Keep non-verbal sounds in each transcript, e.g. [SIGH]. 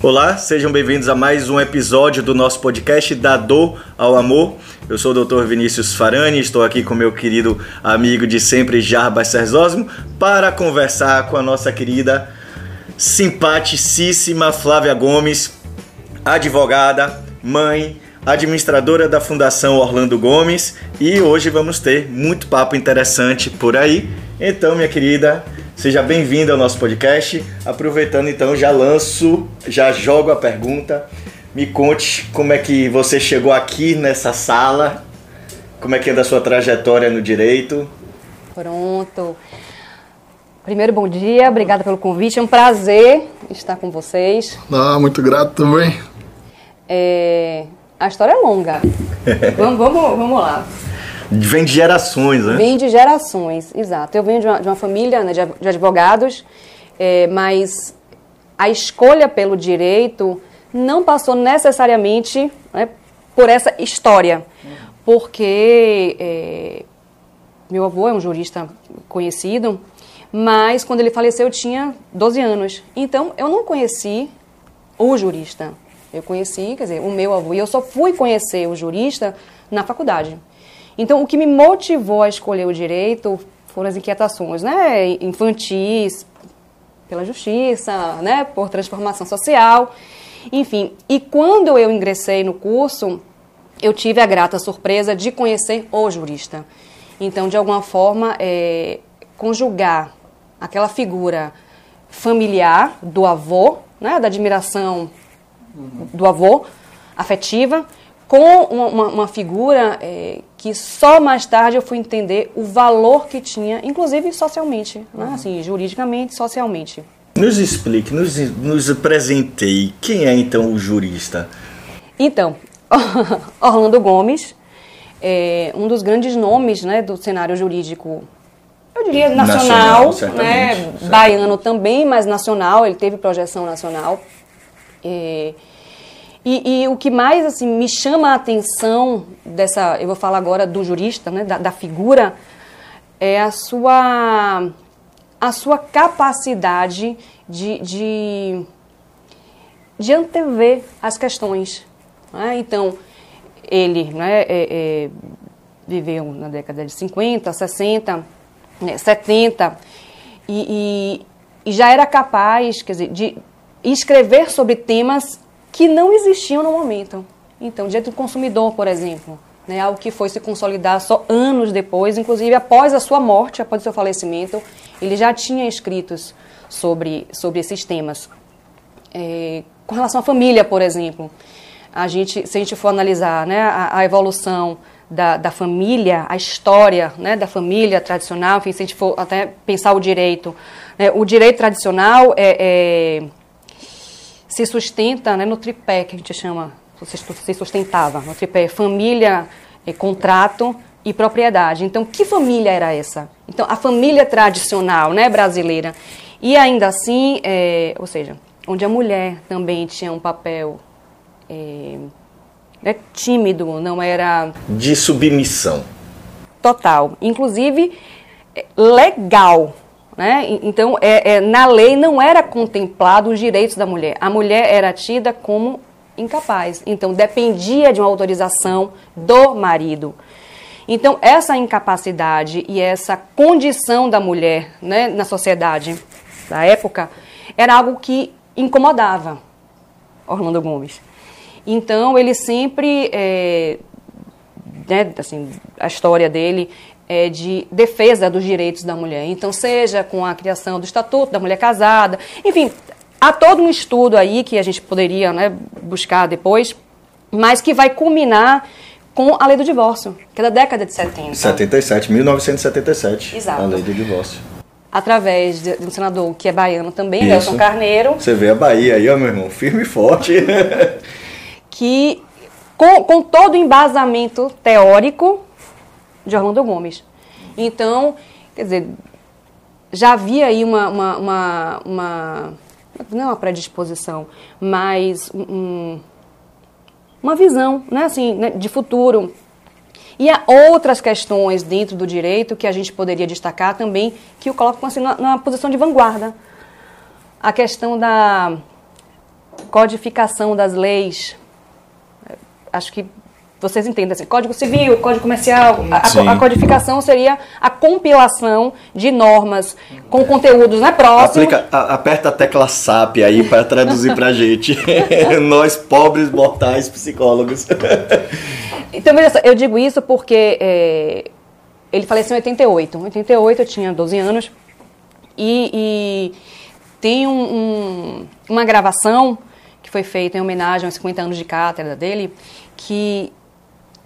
Olá, sejam bem-vindos a mais um episódio do nosso podcast Da Dor ao Amor. Eu sou o Dr. Vinícius Farani, estou aqui com meu querido amigo de sempre, Jarbas Serzósimo, para conversar com a nossa querida, simpaticíssima Flávia Gomes, advogada, mãe, administradora da Fundação Orlando Gomes e hoje vamos ter muito papo interessante por aí. Então, minha querida, Seja bem-vindo ao nosso podcast. Aproveitando então, já lanço, já jogo a pergunta. Me conte como é que você chegou aqui nessa sala, como é que anda a sua trajetória no direito. Pronto. Primeiro, bom dia, obrigada pelo convite, é um prazer estar com vocês. Ah, muito grato também. É... A história é longa. [LAUGHS] vamos, vamos, vamos lá. Vem de gerações, né? Vem de gerações, exato. Eu venho de uma, de uma família né, de, advogados, é, mas a escolha pelo direito não passou necessariamente né, por essa história, porque é, meu avô é um jurista conhecido, mas quando ele faleceu eu tinha 12 anos. Então eu não conheci o jurista. Eu conheci, quer dizer, o meu avô. E eu só fui conhecer o jurista na faculdade. Então, o que me motivou a escolher o direito foram as inquietações né, infantis, pela justiça, né, por transformação social, enfim. E quando eu ingressei no curso, eu tive a grata surpresa de conhecer o jurista. Então, de alguma forma, é, conjugar aquela figura familiar do avô, né, da admiração do avô, afetiva, com uma, uma, figura é, que só mais tarde eu fui entender o valor que tinha, inclusive socialmente, né? uhum. assim, juridicamente, socialmente. Nos explique, nos, nos apresentei. Quem é então o jurista? Então, [LAUGHS] Orlando Gomes, é um dos grandes nomes né, do cenário jurídico, eu diria nacional, nacional né, baiano também, mas nacional, ele teve projeção nacional. É, e, e, o que mais assim me chama a atenção dessa, eu vou falar agora do jurista, né, da, da figura, é a sua a sua capacidade de, de, de antever as questões. Né? Então, ele né, é, é, viveu na década de 50, 60, né, 70, e, e, e já era capaz quer dizer, de escrever sobre temas que não existiam no momento. Então, direito do consumidor, por exemplo, né, algo que foi se consolidar só anos depois, inclusive após a sua morte, após o seu falecimento, ele já tinha escritos sobre, sobre esses temas. É, com relação à família, por exemplo, a gente, se a gente for analisar né, a, a evolução da, da, família, a história né, da família tradicional, enfim, se a gente for até pensar o direito, né, o direito tradicional é, é se sustenta né, no tripé que a gente chama, se sustentava, no tripé família, eh, contrato e propriedade. Então, que família era essa? Então, a família tradicional né, brasileira. E ainda assim, é, ou seja, onde a mulher também tinha um papel é, né, tímido, não era. De submissão. Total. Inclusive, legal. Né? Então, é, é, na lei não era contemplado os direitos da mulher. A mulher era tida como incapaz. Então, dependia de uma autorização do marido. Então, essa incapacidade e essa condição da mulher né, na sociedade da época era algo que incomodava Orlando Gomes. Então, ele sempre, é, né, assim, a história dele é, de defesa dos direitos da mulher. Então, seja com a criação do Estatuto da Mulher Casada, enfim, há todo um estudo aí que a gente poderia né, buscar depois, mas que vai culminar com a lei do divórcio, que é da década de 70. 77, 1977. Exato. A lei do divórcio. Através de, de um senador que é baiano também, Isso. Nelson Carneiro. Você vê a Bahia aí, ó, meu irmão, firme e forte. [LAUGHS] que, com, com todo o embasamento teórico, de Orlando Gomes. Então, quer dizer, já havia aí uma, uma, uma, uma não é uma predisposição, mas um, uma visão, né, assim, né, de futuro. E há outras questões dentro do direito que a gente poderia destacar também, que o colocam assim, numa posição de vanguarda. A questão da codificação das leis, acho que vocês entendem assim, Código Civil, Código Comercial, a, a, codificação seria a compilação de normas com conteúdos né, próximos. Aplica, a, aperta a tecla SAP aí para traduzir para a gente. [LAUGHS] Nós, pobres mortais psicólogos. então, veja só, eu digo isso porque é, ele faleceu em 88. Em 88 eu tinha 12 anos e, e tem um, um, uma gravação que foi feita em homenagem aos 50 anos de cátedra dele, que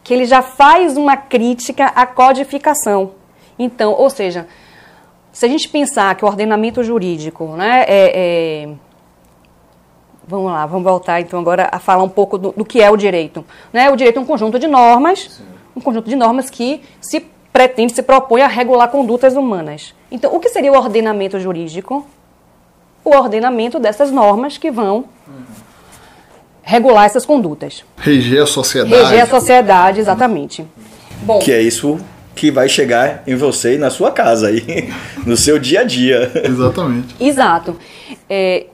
que ele já faz uma crítica à codificação. Então, ou seja, se a gente pensar que o ordenamento jurídico, né, é, é, vamos lá, vamos voltar então agora a falar um pouco do, do que é o direito. Né? O direito é um conjunto de normas, Sim. um conjunto de normas que se pretende, se propõe a regular condutas humanas. Então, o que seria o ordenamento jurídico? O ordenamento dessas normas que vão uhum regular essas condutas. Reger a sociedade. Reger a sociedade, exatamente. Bom, que é isso que vai chegar em você e na sua casa aí, [LAUGHS] no seu dia a dia. Exatamente. Exato. É,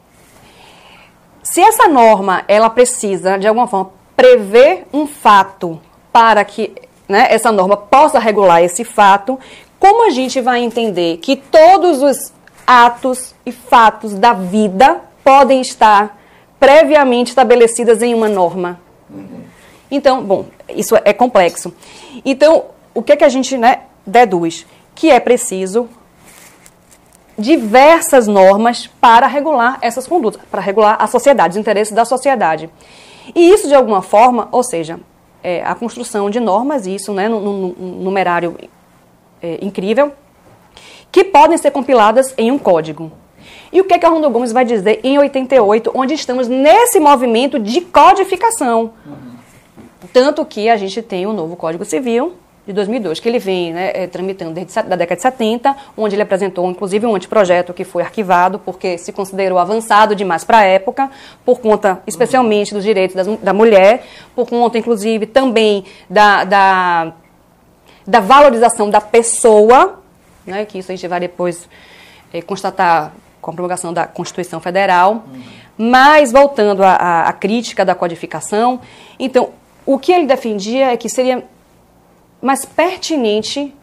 se essa norma ela precisa de alguma forma prever um fato para que né, essa norma possa regular esse fato, como a gente vai entender que todos os atos e fatos da vida podem estar previamente estabelecidas em uma norma. Então, bom, isso é complexo. Então, o que, é que a gente né, deduz? Que é preciso diversas normas para regular essas condutas, para regular a sociedade, os interesses da sociedade. E isso, de alguma forma, ou seja, é, a construção de normas, isso né, num, num numerário é, incrível, que podem ser compiladas em um código. E o que, é que a Rondo Gomes vai dizer em 88, onde estamos nesse movimento de codificação? Tanto que a gente tem o novo Código Civil de 2002, que ele vem né, é, tramitando desde a década de 70, onde ele apresentou inclusive um anteprojeto que foi arquivado porque se considerou avançado demais para a época, por conta especialmente dos direitos da mulher, por conta inclusive também da, da, da valorização da pessoa, né, que isso a gente vai depois é, constatar com a promulgação da Constituição Federal. Uhum. Mas, voltando à, à crítica da codificação, então, o que ele defendia é que seria mais pertinente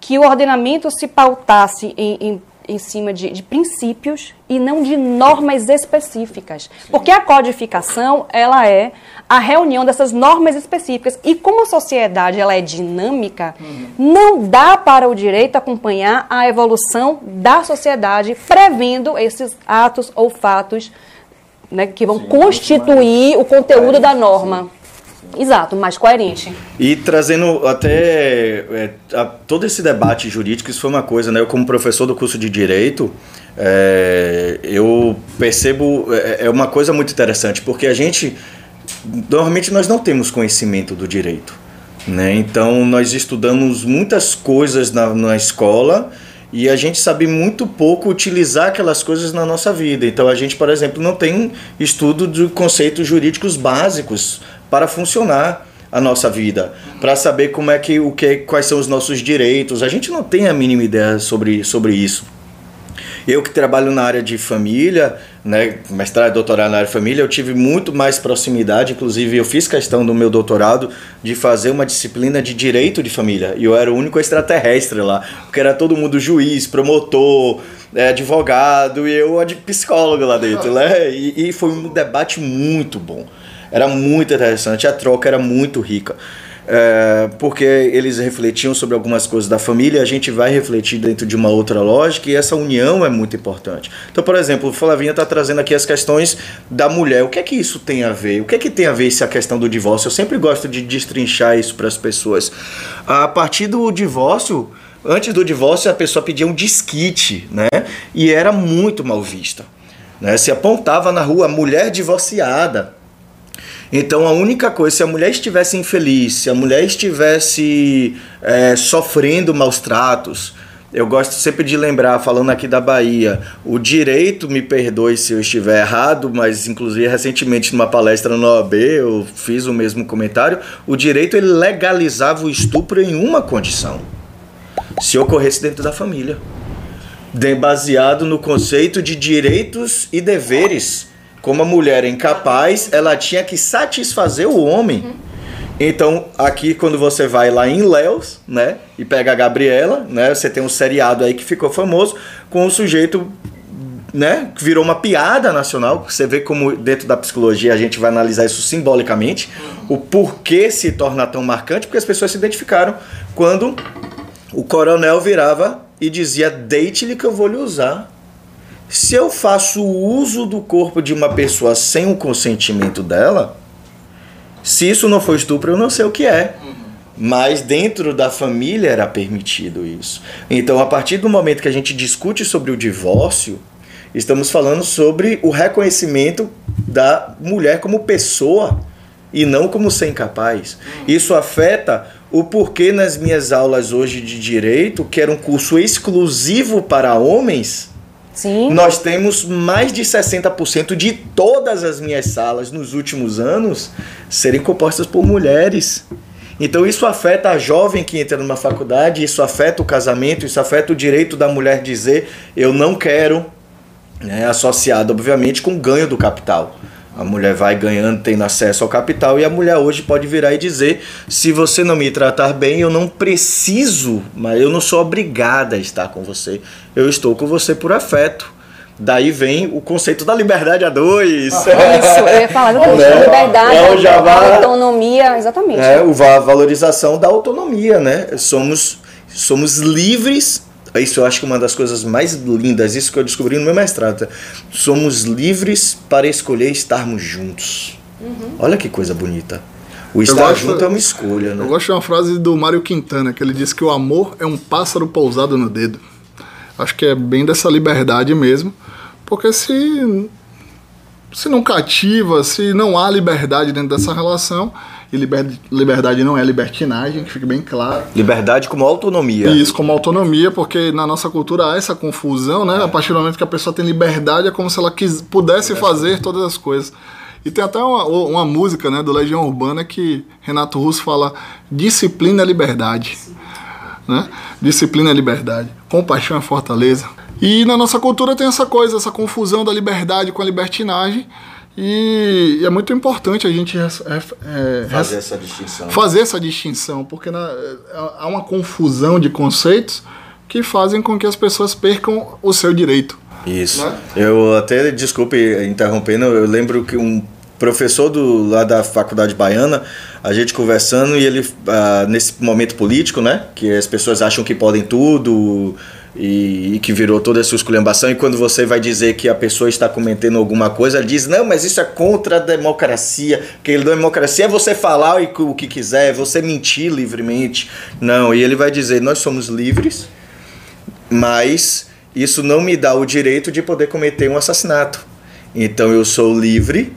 que o ordenamento se pautasse em, em em cima de, de, princípios e não de normas específicas. Sim. Porque a codificação, ela é a reunião dessas normas específicas. E como a sociedade ela é dinâmica, uhum. não dá para o direito acompanhar a evolução da sociedade prevendo esses atos ou fatos né, que vão Sim, constituir o conteúdo da norma. Sim. Exato, mais coerente. E trazendo até é, a, todo esse debate jurídico, isso foi uma coisa, né? Eu, como professor do curso de Direito, é, eu percebo, é, é uma coisa muito interessante, porque a gente, normalmente nós não temos conhecimento do direito, né? Então, nós estudamos muitas coisas na, na escola, e a gente sabe muito pouco utilizar aquelas coisas na nossa vida. Então a gente, por exemplo, não tem estudo de conceitos jurídicos básicos para funcionar a nossa vida, para saber como é que o que quais são os nossos direitos. A gente não tem a mínima ideia sobre, sobre isso. Eu que trabalho na área de família, né, mestrado e doutorado na área de família, eu tive muito mais proximidade, inclusive eu fiz questão do meu doutorado de fazer uma disciplina de direito de família. E eu era o único extraterrestre lá, porque era todo mundo juiz, promotor, é, advogado e eu de psicólogo lá dentro, né? E, e foi um debate muito bom. Era muito interessante, a troca era muito rica. É, porque eles refletiam sobre algumas coisas da família, a gente vai refletir dentro de uma outra lógica e essa união é muito importante. Então, por exemplo, o Flavinha está trazendo aqui as questões da mulher. O que é que isso tem a ver? O que é que tem a ver essa questão do divórcio? Eu sempre gosto de destrinchar isso para as pessoas. A partir do divórcio, antes do divórcio, a pessoa pedia um disquite, né? E era muito mal vista. Né? Se apontava na rua mulher divorciada então a única coisa, se a mulher estivesse infeliz, se a mulher estivesse é, sofrendo maus tratos, eu gosto sempre de lembrar, falando aqui da Bahia, o direito, me perdoe se eu estiver errado, mas inclusive recentemente numa palestra no OAB eu fiz o mesmo comentário, o direito ele legalizava o estupro em uma condição, se ocorresse dentro da família, baseado no conceito de direitos e deveres como a mulher é incapaz, ela tinha que satisfazer o homem. Uhum. Então, aqui quando você vai lá em Léus, né, e pega a Gabriela, né, você tem um seriado aí que ficou famoso com o sujeito né, que virou uma piada nacional. Você vê como dentro da psicologia a gente vai analisar isso simbolicamente, o porquê se torna tão marcante, porque as pessoas se identificaram quando o coronel virava e dizia: "Deite-lhe que eu vou lhe usar". Se eu faço uso do corpo de uma pessoa sem o consentimento dela, se isso não for estupro, eu não sei o que é. Mas dentro da família era permitido isso. Então, a partir do momento que a gente discute sobre o divórcio, estamos falando sobre o reconhecimento da mulher como pessoa e não como ser incapaz. Isso afeta o porquê nas minhas aulas hoje de direito, que era um curso exclusivo para homens, Sim. Nós temos mais de 60% de todas as minhas salas nos últimos anos serem compostas por mulheres. Então isso afeta a jovem que entra numa faculdade, isso afeta o casamento, isso afeta o direito da mulher dizer eu não quero, né, associado obviamente com o ganho do capital. A mulher vai ganhando, tendo acesso ao capital, e a mulher hoje pode virar e dizer: se você não me tratar bem, eu não preciso, mas eu não sou obrigada a estar com você. Eu estou com você por afeto. Daí vem o conceito da liberdade a dois. Isso, eu ia falar exatamente [LAUGHS] né? liberdade, é autonomia, exatamente. É, a valorização da autonomia, né? Somos, somos livres isso eu acho que uma das coisas mais lindas, isso que eu descobri no meu mestrado. Somos livres para escolher estarmos juntos. Uhum. Olha que coisa bonita. O estar gosto, junto é uma escolha, né? Eu gosto de uma frase do Mário Quintana, que ele diz que o amor é um pássaro pousado no dedo. Acho que é bem dessa liberdade mesmo, porque se se não cativa, se não há liberdade dentro dessa relação, e liberdade não é libertinagem, que fique bem claro. Liberdade como autonomia. Isso, como autonomia, porque na nossa cultura há essa confusão, né? É. A partir do momento que a pessoa tem liberdade, é como se ela quis, pudesse fazer todas as coisas. E tem até uma, uma música né, do Legião Urbana que Renato Russo fala: disciplina é liberdade. Né? Disciplina é liberdade. Compaixão é fortaleza. E na nossa cultura tem essa coisa, essa confusão da liberdade com a libertinagem. E, é muito importante a gente é, é, fazer essa distinção. Fazer essa distinção, porque na, há uma confusão de conceitos que fazem com que as pessoas percam o seu direito. Isso. Né? Eu até, desculpe interrompendo, eu lembro que um professor do, lá da Faculdade Baiana, a gente conversando e ele, ah, nesse momento político, né, que as pessoas acham que podem tudo, e, e, que virou toda essa esculhambação, e quando você vai dizer que a pessoa está cometendo alguma coisa, ela diz, não, mas isso é contra a democracia, que a democracia é você falar o que quiser, é você mentir livremente. Não, e ele vai dizer, nós somos livres, mas isso não me dá o direito de poder cometer um assassinato. Então eu sou livre,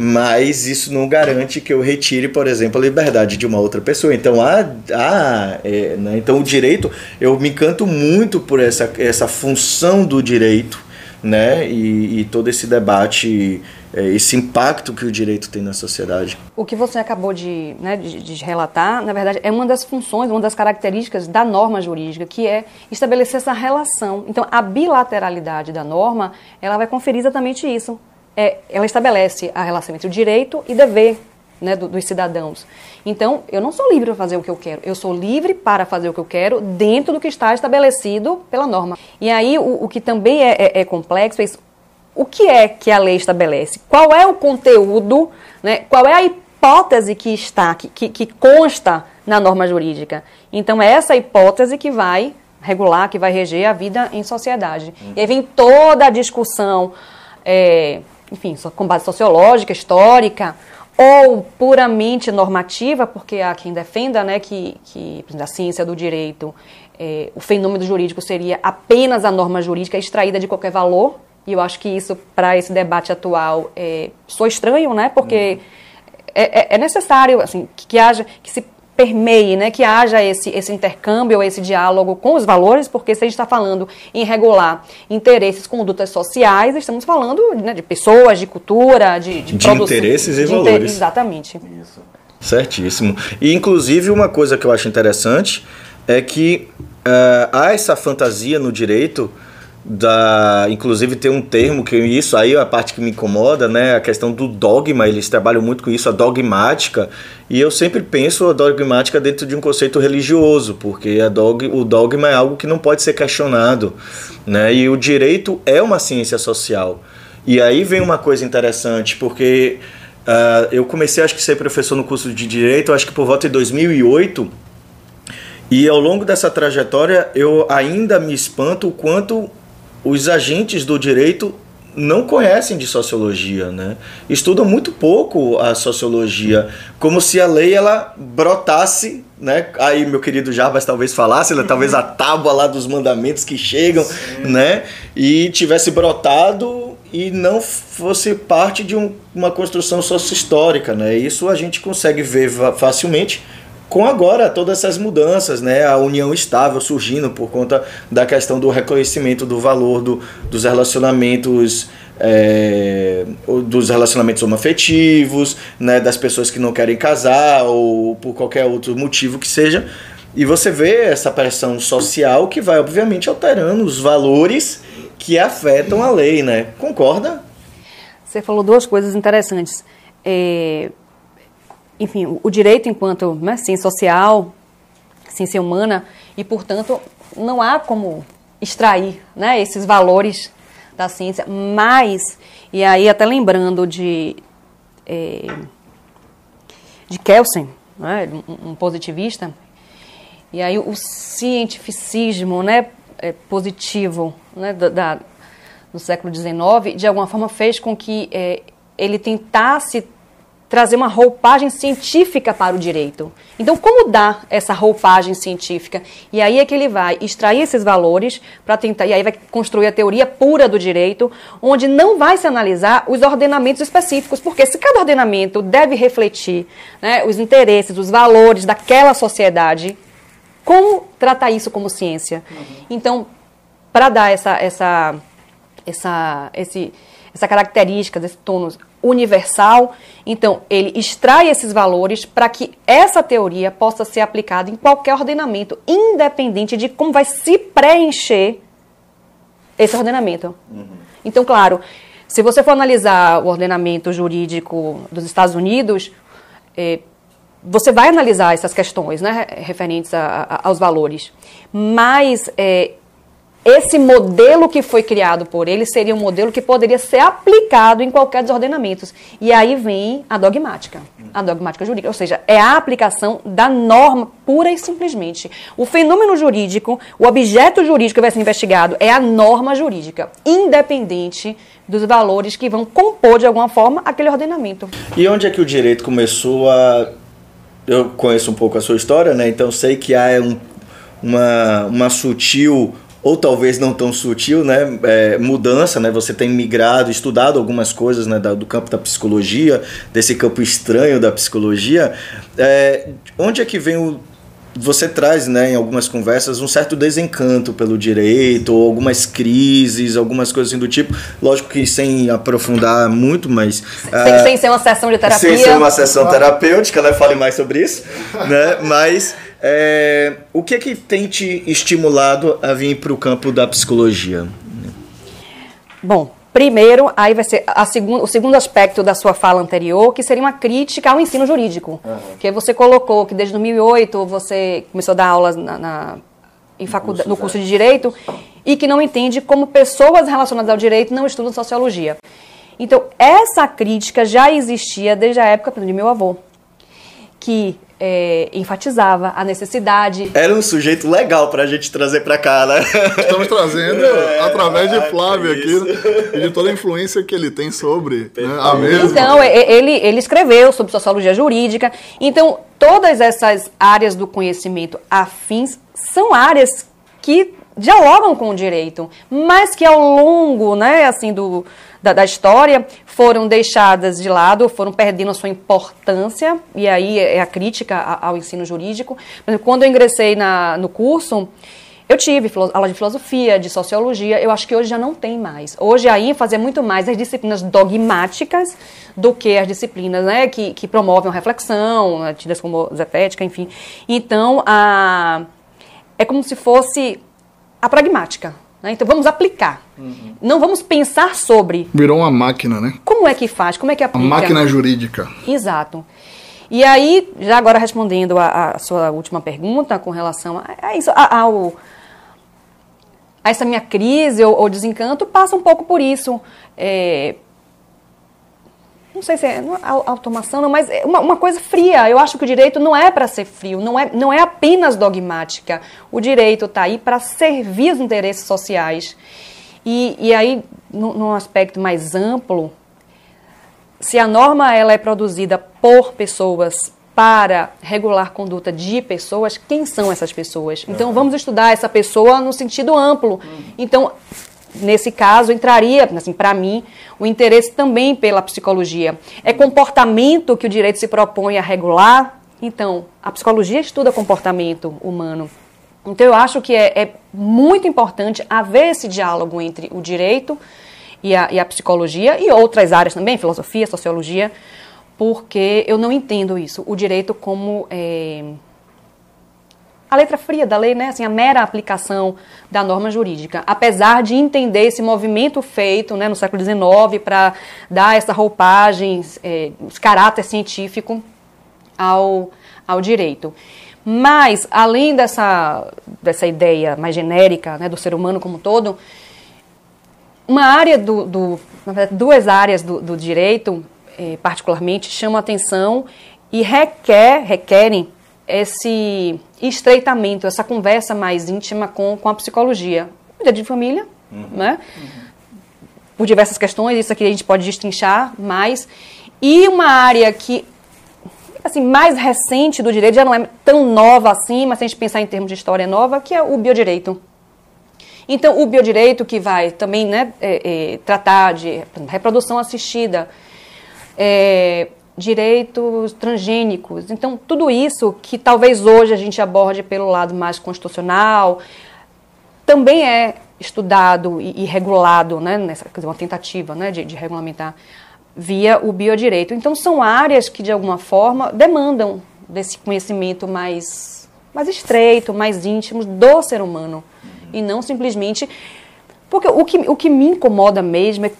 mas isso não garante que eu retire, por exemplo, a liberdade de uma outra pessoa. Então, há, há é, né? então o direito, eu me encanto muito por essa, essa função do direito, né? E, e todo esse debate, é, esse impacto que o direito tem na sociedade. O que você acabou de, né, de, de relatar, na verdade, é uma das funções, uma das características da norma jurídica, que é estabelecer essa relação. Então, a bilateralidade da norma, ela vai conferir exatamente isso é, ela estabelece a relação entre o direito e dever né, do, dos cidadãos. Então, eu não sou livre para fazer o que eu quero, eu sou livre para fazer o que eu quero dentro do que está estabelecido pela norma. E aí, o, o que também é, é, é complexo é isso. O que é que a lei estabelece? Qual é o conteúdo, né, qual é a hipótese que está, que, que, que consta na norma jurídica? Então, é essa hipótese que vai regular, que vai reger a vida em sociedade. Uhum. E aí vem toda a discussão. É, enfim, com base sociológica, histórica, ou puramente normativa, porque há quem defenda né, que, que a ciência do direito, é, o fenômeno jurídico seria apenas a norma jurídica extraída de qualquer valor, e eu acho que isso, para esse debate atual, é, sou estranho, né, porque uhum. é, é, necessário assim, que, que haja, que se permeie, né, que haja esse, esse intercâmbio, esse diálogo com os valores, porque se a gente está falando em regular interesses, condutas sociais, estamos falando né, de pessoas, de cultura, de, de, de produção, interesses e de valores. Inter, exatamente. Isso. Certíssimo. E inclusive uma coisa que eu acho interessante é que uh, há essa fantasia no direito da inclusive tem um termo que isso aí é a parte que me incomoda né? A questão do dogma eles trabalham muito com isso a dogmática. E eu sempre penso a dogmática dentro de um conceito religioso porque a dog, o dogma é algo que não pode ser questionado né? E o direito é uma ciência social. E aí vem uma coisa interessante porque uh, eu comecei acho que ser professor no curso de direito acho que por volta de 2008 e ao longo dessa trajetória eu ainda me espanto o quanto os agentes do direito não conhecem de sociologia, né? Estudam muito pouco a sociologia, como se a lei ela brotasse, né? Aí meu querido Jarbas talvez falasse, né? talvez a tábua lá dos mandamentos que chegam, Sim. né? E tivesse brotado e não fosse parte de um, uma construção sócio-histórica, né? Isso a gente consegue ver facilmente com agora todas essas mudanças, né, a união estável surgindo por conta da questão do reconhecimento do valor do, dos relacionamentos é, dos relacionamentos homoafetivos, né, das pessoas que não querem casar ou por qualquer outro motivo que seja. E você vê essa pressão social que vai obviamente alterando os valores que afetam a lei, né? Concorda? Você falou duas coisas interessantes. É, enfim, o direito enquanto né, ciência social, ciência humana, e, portanto, não há como extrair né, esses valores da ciência, mas, e aí até lembrando de, é, de Kelsen, né, um, positivista, e aí o cientificismo né, é, positivo né, da, da, no século XIX, de alguma forma fez com que é, ele tentasse trazer uma roupagem científica para o direito. Então, como dar essa roupagem científica? E aí é que ele vai extrair esses valores para tentar, e aí vai construir a teoria pura do direito, onde não vai se analisar os ordenamentos específicos, porque se cada ordenamento deve refletir né, os interesses, os valores daquela sociedade, como tratar isso como ciência? Uhum. Então, para dar essa, essa, essa, esse, essa característica desse tônus universal. Então, ele extrai esses valores para que essa teoria possa ser aplicada em qualquer ordenamento, independente de como vai se preencher esse ordenamento. Uhum. Então, claro, se você for analisar o ordenamento jurídico dos Estados Unidos, é, você vai analisar essas questões né, referentes a, a, aos valores. Mas é, esse modelo que foi criado por ele seria um modelo que poderia ser aplicado em qualquer dos ordenamentos. E aí vem a dogmática, a dogmática jurídica, ou seja, é a aplicação da norma pura e simplesmente. O fenômeno jurídico, o objeto jurídico que vai ser investigado é a norma jurídica, independente dos valores que vão compor de alguma forma aquele ordenamento. E onde é que o direito começou a eu conheço um pouco a sua história, né? Então sei que há um, uma, uma sutil ou talvez não tão sutil, né, é, mudança, né, você tem migrado, estudado algumas coisas, né, da, do campo da psicologia, desse campo estranho da psicologia, é, onde é que vem o você traz, né, em algumas conversas, um certo desencanto pelo direito, ou algumas crises, algumas coisas assim do tipo. Lógico que sem aprofundar muito, mas. Sem, uh, sem ser uma sessão de terapia. Sem ser uma sessão terapêutica, né? Fale mais sobre isso. né? Mas. É, o que é que tem te estimulado a vir para o campo da psicologia? Bom, primeiro, aí vai ser a o segundo aspecto da sua fala anterior, que seria uma crítica ao ensino jurídico. Uhum. Que você colocou que desde 2008 você começou a dar aulas na, na em faculdade, no curso de Direito e que não entende como pessoas relacionadas ao direito não estudam sociologia. Então, essa crítica já existia desde a época de meu avô, que é, enfatizava a necessidade. Era um sujeito legal pra gente trazer pra cá, né? Estamos trazendo [LAUGHS] é, através de Flávio aqui e de toda a influência que ele tem sobre né, a mesma. Então, ele, ele escreveu sobre sociologia jurídica. Então, todas essas áreas do conhecimento afins são áreas que dialogam com o direito, mas que ao longo, né, assim, do, da, da, história foram deixadas de lado, foram perdendo a sua importância, e aí é a crítica ao ensino jurídico. Quando eu ingressei na, no curso, eu tive aula de filosofia, de sociologia, eu acho que hoje já não tem mais. Hoje a ênfase é muito mais as disciplinas dogmáticas do que as disciplinas né, que, que promovem reflexão, né, tidas como zetética, enfim. Então, a, é como se fosse a pragmática. Né? Então vamos aplicar. Uhum. Não vamos pensar sobre. Virou uma máquina, né? Como é que faz? Como é que aplica? Uma máquina jurídica. Exato. E aí, já agora respondendo a, a sua última pergunta com relação a, a isso, a, ao, a essa minha crise ou, ou, desencanto, passa um pouco por isso. É, não sei se é, é automação, não, mas é uma, uma, coisa fria. Eu acho que o direito não é para ser frio, não é, não é apenas dogmática. O direito está aí para servir os interesses sociais. E, e aí, no, num aspecto mais amplo, se a norma ela é produzida por pessoas para regular conduta de pessoas, quem são essas pessoas? Então vamos estudar essa pessoa no sentido amplo. Então, nesse caso, entraria, assim, para mim, o interesse também pela psicologia. É comportamento que o direito se propõe a regular? Então, a psicologia estuda comportamento humano. Então, eu acho que é, é muito importante haver esse diálogo entre o direito e a, e a psicologia e outras áreas também, filosofia, sociologia, porque eu não entendo isso, o direito como é, a letra fria da lei, né, assim, a mera aplicação da norma jurídica, apesar de entender esse movimento feito né, no século XIX para dar essa roupagem, é, caráter científico ao, ao direito. Mas, além dessa, dessa ideia mais genérica né, do ser humano como todo, uma área do, do duas áreas do, do direito, eh, particularmente, chamam a atenção e requer, requerem esse estreitamento, essa conversa mais íntima com, com a psicologia. O direito de família, uhum. né? Uhum. Por diversas questões, isso aqui a gente pode destrinchar mais. E uma área que, assim, mais recente do direito, já não é tão nova assim, mas se a gente pensar em termos de história nova, que é o biodireito. Então, o biodireito que vai também né, é, é, tratar de reprodução assistida, é, direitos transgênicos. Então, tudo isso que talvez hoje a gente aborde pelo lado mais constitucional, também é estudado e, e regulado, né, nessa, quer dizer, uma tentativa né, de, de regulamentar via o biodireito. Então, são áreas que, de alguma forma, demandam desse conhecimento mais, mais estreito, mais íntimo do ser humano e não simplesmente. Porque o que, o que me incomoda mesmo é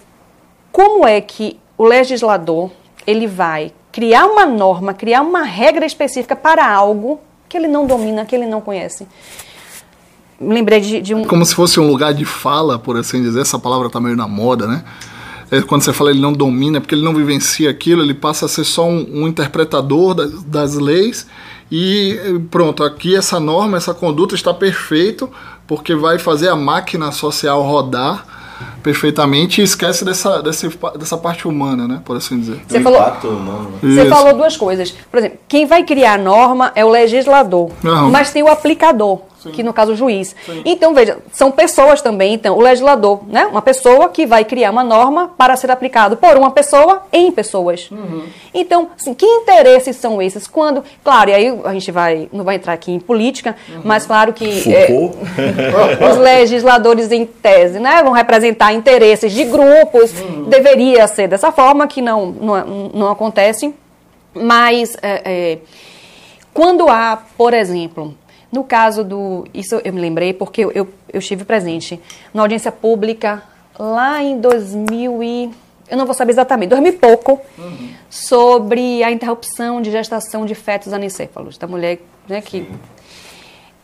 como é que o legislador ele vai criar uma norma, criar uma regra específica para algo que ele não domina, que ele não conhece. Lembrei de, de um. Como se fosse um lugar de fala, por assim dizer, essa palavra está meio na moda, né? É, quando você fala ele não domina, é porque ele não vivencia aquilo, ele passa a ser só um, um interpretador das, das leis e pronto, aqui essa norma, essa conduta está perfeito, porque vai fazer a máquina social rodar perfeitamente e esquece dessa, dessa, dessa parte humana, né? Por assim dizer. Você, falou, humano. Você falou duas coisas. Por exemplo, quem vai criar a norma é o legislador, Não. mas tem o aplicador. Sim. que no caso o juiz. Sim. Então, veja, são pessoas também, então, o legislador, né? Uma pessoa que vai criar uma norma para ser aplicado por uma pessoa em pessoas. Uhum. Então, assim, que interesses são esses? Quando, claro, e aí a gente vai, não vai entrar aqui em política, uhum. mas claro que é, [LAUGHS] os legisladores em tese, né, vão representar interesses de grupos, uhum. deveria ser dessa forma, que não, não, não acontece, mas é, é, quando há, por exemplo, no caso do. Isso eu me lembrei porque eu, eu, eu estive presente na audiência pública lá em 2000 e. Eu não vou saber exatamente, 2000 e pouco, uhum. sobre a interrupção de gestação de fetos anencéfalos, da mulher né, que.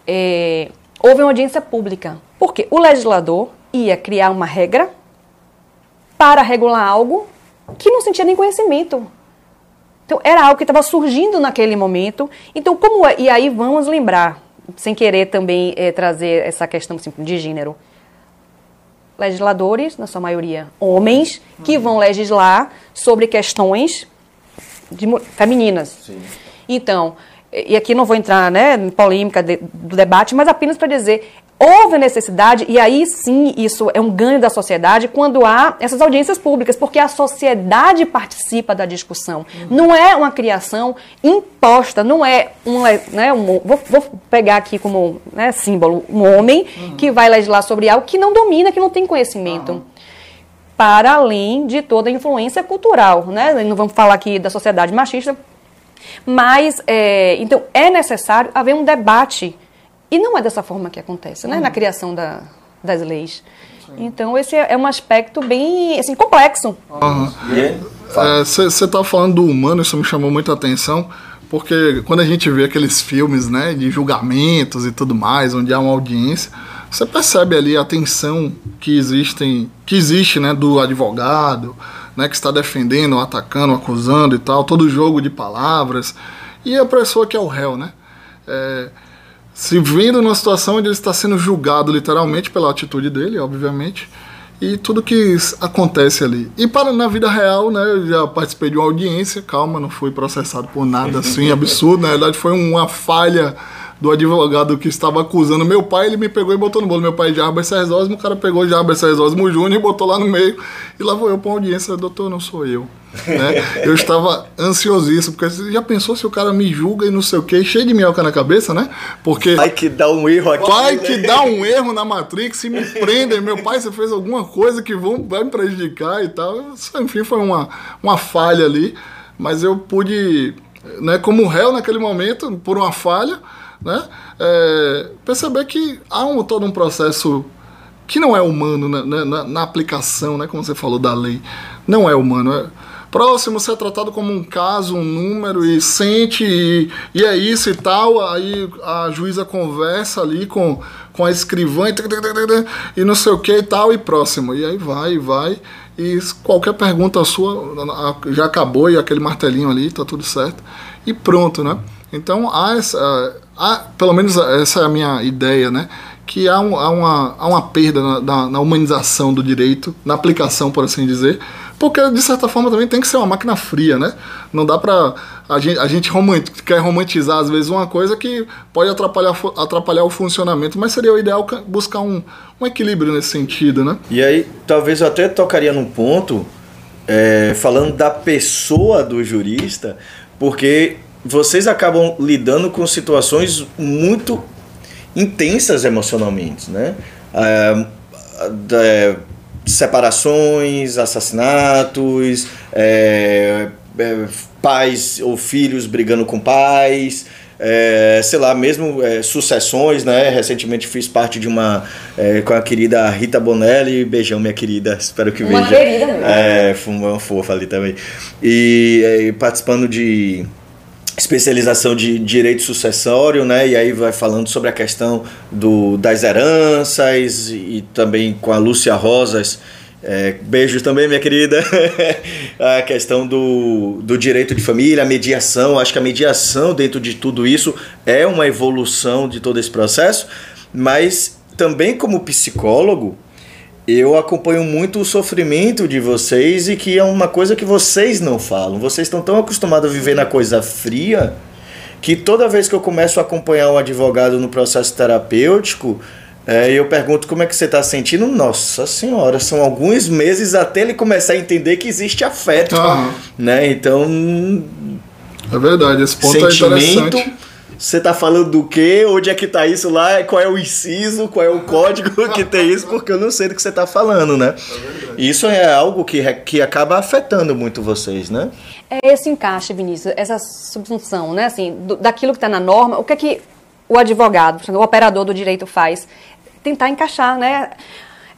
É, houve uma audiência pública. Porque o legislador ia criar uma regra para regular algo que não sentia nem conhecimento. Então, era algo que estava surgindo naquele momento. Então, como é? E aí vamos lembrar, sem querer também é, trazer essa questão assim, de gênero. Legisladores, na sua maioria homens, que uhum. vão legislar sobre questões de, femininas. Sim. Então, e aqui não vou entrar né, em polêmica de, do debate, mas apenas para dizer, houve necessidade, e aí sim isso é um ganho da sociedade, quando há essas audiências públicas, porque a sociedade participa da discussão. Uhum. Não é uma criação imposta, não é um. Né, um vou, vou, pegar aqui como né, símbolo um homem uhum. que vai legislar sobre algo que não domina, que não tem conhecimento. Uhum. Para além de toda a influência cultural. Né? Não vamos falar aqui da sociedade machista, mas, é, então, é necessário haver um debate e não é dessa forma que acontece, né? Uhum. Na criação da, das leis. Então esse é um aspecto bem assim, complexo. Você uhum. está falando do humano, isso me chamou muita atenção, porque quando a gente vê aqueles filmes né, de julgamentos e tudo mais, onde há uma audiência, você percebe ali a tensão que existem, que existe né, do advogado, né, que está defendendo, atacando, acusando e tal, todo jogo de palavras, e a pessoa que é o réu, né? É, se vendo numa situação onde ele está sendo julgado literalmente pela atitude dele, obviamente, e tudo que acontece ali. E para na vida real, né, eu já participei de uma audiência, calma, não fui processado por nada assim [LAUGHS] absurdo, na verdade foi uma falha do advogado que estava acusando meu pai, ele me pegou e botou no bolo. Meu pai de Jarber Serzósimo, o cara pegou Jarber Serzósimo Júnior e botou lá no meio. E lá vou eu para audiência, doutor, não sou eu. Né? [LAUGHS] Eu estava ansiosíssimo, porque você já pensou se o cara me julga e não sei o quê, cheio de minhoca na cabeça, né? Porque. Vai que dá um erro aqui. Vai né? que dá um erro na Matrix e me prendem. Meu pai, você fez alguma coisa que vão, vai me prejudicar e tal. Enfim, foi uma, uma falha ali. Mas eu pude, né, como réu naquele momento, por uma falha, né? É, perceber que há um, todo um processo que não é humano né, né, na, na, aplicação, né, como você falou da lei, não é humano. É, próximo ser tratado como um caso, um número e sente e, e é isso e tal. Aí a juíza conversa ali com, com a escrivã e, e não sei o que e tal e próximo. E aí vai, vai. E qualquer pergunta sua já acabou e aquele martelinho ali, tá tudo certo. E pronto, né? Então há essa, há, pelo menos essa é a minha ideia, né? Que há, um, há, uma, há uma perda na, na, na, humanização do direito, na aplicação, por assim dizer, porque de certa forma também tem que ser uma máquina fria, né? Não dá pra. A gente, a gente romant, quer romantizar às vezes uma coisa que pode atrapalhar, atrapalhar o funcionamento, mas seria o ideal buscar um, um equilíbrio nesse sentido, né? E aí, talvez eu até tocaria num ponto, é, falando da pessoa do jurista, porque vocês acabam lidando com situações muito intensas emocionalmente, né? É, é, separações, assassinatos, é, é, pais ou filhos brigando com pais, é, sei lá, mesmo é, sucessões, né? Recentemente fiz parte de uma é, com a querida Rita Bonelli, beijão minha querida, [LAUGHS] espero que uma veja. Uma querida mesmo. É, foi uma fofa ali também. E é, participando de especialização de direito sucessório, né? E aí vai falando sobre a questão do, das heranças e, também com a Lúcia Rosas. É, beijos também, minha querida. [LAUGHS] a questão do, do direito de família, a mediação. Acho que a mediação dentro de tudo isso é uma evolução de todo esse processo, mas também como psicólogo, eu acompanho muito o sofrimento de vocês e que é uma coisa que vocês não falam. Vocês estão tão acostumados a viver na coisa fria que toda vez que eu começo a acompanhar um advogado no processo terapêutico, é, eu pergunto como é que você está sentindo. Nossa senhora, são alguns meses até ele começar a entender que existe afeto, uhum. né? Então, é verdade, esse ponto é sentimento, é você tá falando do quê? Onde é que tá isso lá? Qual é o inciso? Qual é o código [LAUGHS] que tem isso? Porque eu não sei do que você tá falando, né? É isso é algo que, que acaba afetando muito vocês, né? É esse encaixe, Vinícius, essa subsunção, né? Assim, do, daquilo que está na norma, o que é que o advogado, o operador do direito faz? Tentar encaixar, né?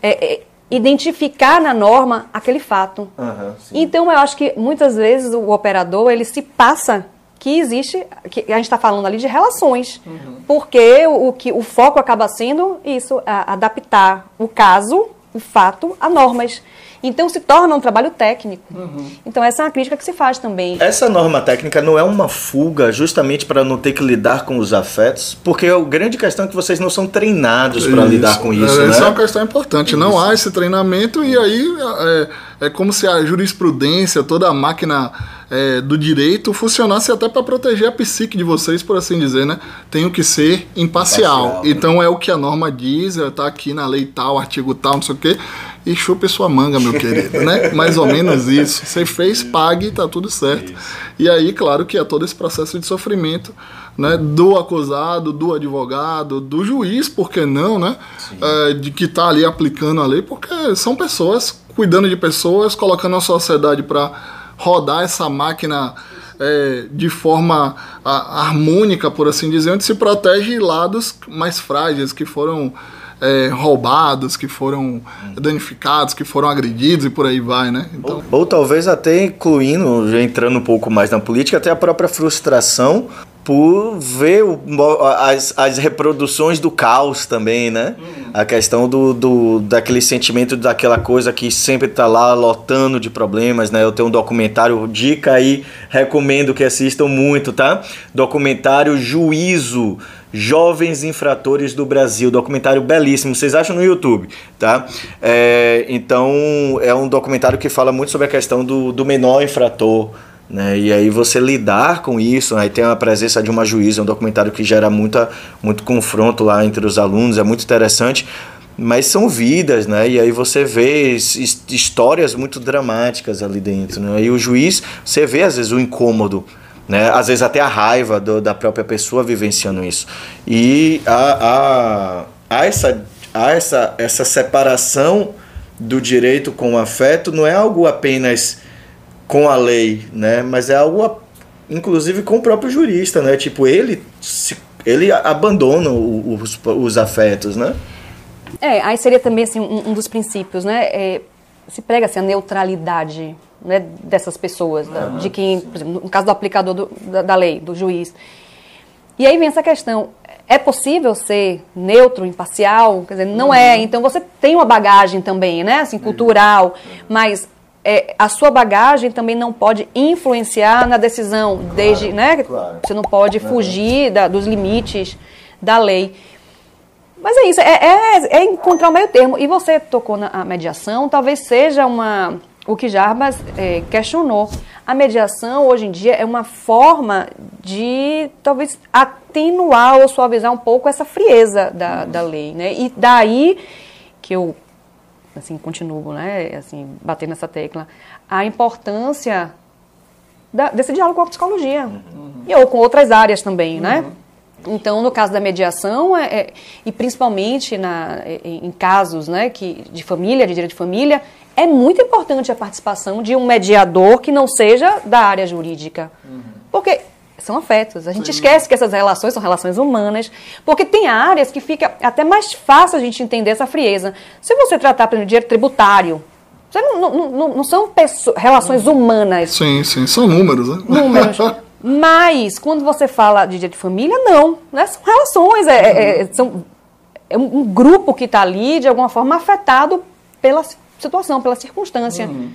É, é, identificar na norma aquele fato. Uhum, então, eu acho que muitas vezes o operador ele se passa que existe, que a gente está falando ali de relações, uhum. porque o, o, que o foco acaba sendo isso, adaptar o caso, o fato, a normas. Então se torna um trabalho técnico. Uhum. Então essa é uma crítica que se faz também. Essa norma técnica não é uma fuga justamente para não ter que lidar com os afetos? Porque a grande questão é que vocês não são treinados para lidar com isso, é, né? Essa é uma questão importante. Isso. Não há esse treinamento e aí é, é como se a jurisprudência, toda a máquina é, do direito funcionasse até para proteger a psique de vocês, por assim dizer, né? Tenho que ser imparcial. imparcial né? então é o que a norma diz, está é, aqui na lei tal, artigo tal, não sei o quê. E chupe sua manga, meu querido, né? [LAUGHS] Mais ou menos isso. Você fez, pague, tá tudo certo. Isso. E aí, claro que é todo esse processo de sofrimento, né? Do acusado, do advogado, do juiz, por que não, né? É, de que tá ali aplicando a lei, porque são pessoas cuidando de pessoas, colocando a sociedade para rodar essa máquina é, de forma a, harmônica, por assim dizer, onde se protege lados mais frágeis, que foram é, roubados, que foram danificados, que foram agredidos e por aí vai, né? Então... Ou, ou talvez até incluindo, já entrando um pouco mais na política, até a própria frustração por ver o, as, as reproduções do caos também, né? Uhum. A questão do, do, daquele sentimento daquela coisa que sempre tá lá lotando de problemas, né? Eu tenho um documentário, dica aí, recomendo que assistam muito, tá? Documentário Juízo, Jovens Infratores do Brasil, documentário belíssimo, vocês acham no YouTube, tá? É, então, é um documentário que fala muito sobre a questão do, do menor infrator, né? E aí você lidar com isso, aí tem a presença de uma juíza, um documentário que gera muita, muito confronto lá entre os alunos, é muito interessante, mas são vidas, né? E aí você vê histórias muito dramáticas ali dentro, né? E o juiz, você vê às vezes o incômodo, né? Às vezes até a raiva do, da própria pessoa vivenciando isso. E há, há, há, essa, há essa, essa separação do direito com o afeto, não é algo apenas com a lei, né? Mas é algo, inclusive, com o próprio jurista, né? Tipo, ele, ele abandona os, os afetos, né? É, aí seria também assim, um, um dos princípios, né? É, se prega assim, a neutralidade né, dessas pessoas, da, de quem, por exemplo, no caso do aplicador do, da, da, lei, do juiz. E aí vem essa questão: é possível ser neutro, imparcial? Quer dizer, não é. uhum. é. Então você tem uma bagagem também, né, assim, cultural, mas é, a sua bagagem também não pode influenciar na decisão, claro, desde, né? Claro. Você não pode fugir da, dos limites da lei. Mas é isso, é, é, é, encontrar o meio termo. E você tocou na mediação, talvez seja uma o que Jarbas é, questionou. A mediação hoje em dia é uma forma de talvez atenuar ou suavizar um pouco essa frieza da, da lei, né? E daí que eu assim, continuo, né, assim, batendo nessa tecla, a importância da, desse diálogo com a psicologia. Uhum. E ou com outras áreas também, né? uhum. né? Então, no caso da mediação, é, é, e principalmente na, é, em casos né, que, de família, de direito de família, é muito importante a participação de um mediador que não seja da área jurídica. Uhum. Porque são afetos. A gente Sim. esquece que essas relações são relações humanas, porque tem áreas que fica até mais fácil a gente entender essa frieza. Se você tratar, por exemplo, dinheiro tributário, você não, não, não, não são pessoas, relações humanas. Sim, sim, são números, né? Números. [LAUGHS] Mas, quando você fala de direito de família, não. Né? São relações, é, é, é são, é um grupo que está ali, de alguma forma, afetado pela situação, pela circunstância. Uhum.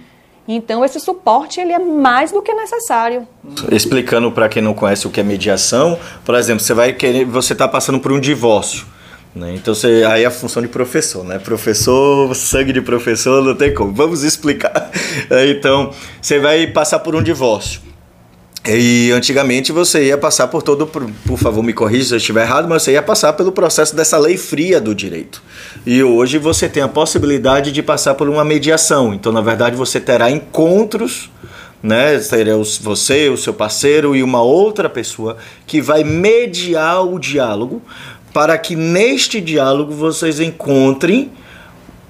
Então esse suporte ele é mais do que necessário. Explicando para quem não conhece o que é mediação, por exemplo, você vai querer, você está passando por um divórcio. Né? Então você, aí é a função de professor, né? Professor, sangue de professor, não tem como. Vamos explicar. [LAUGHS] Então você vai passar por um divórcio. E antigamente você ia passar por todo, por, por favor me corrija se eu estiver errado, mas você ia passar pelo processo dessa lei fria do direito. E hoje você tem a possibilidade de passar por uma mediação. Então, na verdade, você terá encontros, né? Seria você, o seu parceiro e uma outra pessoa que vai mediar o diálogo para que neste diálogo vocês encontrem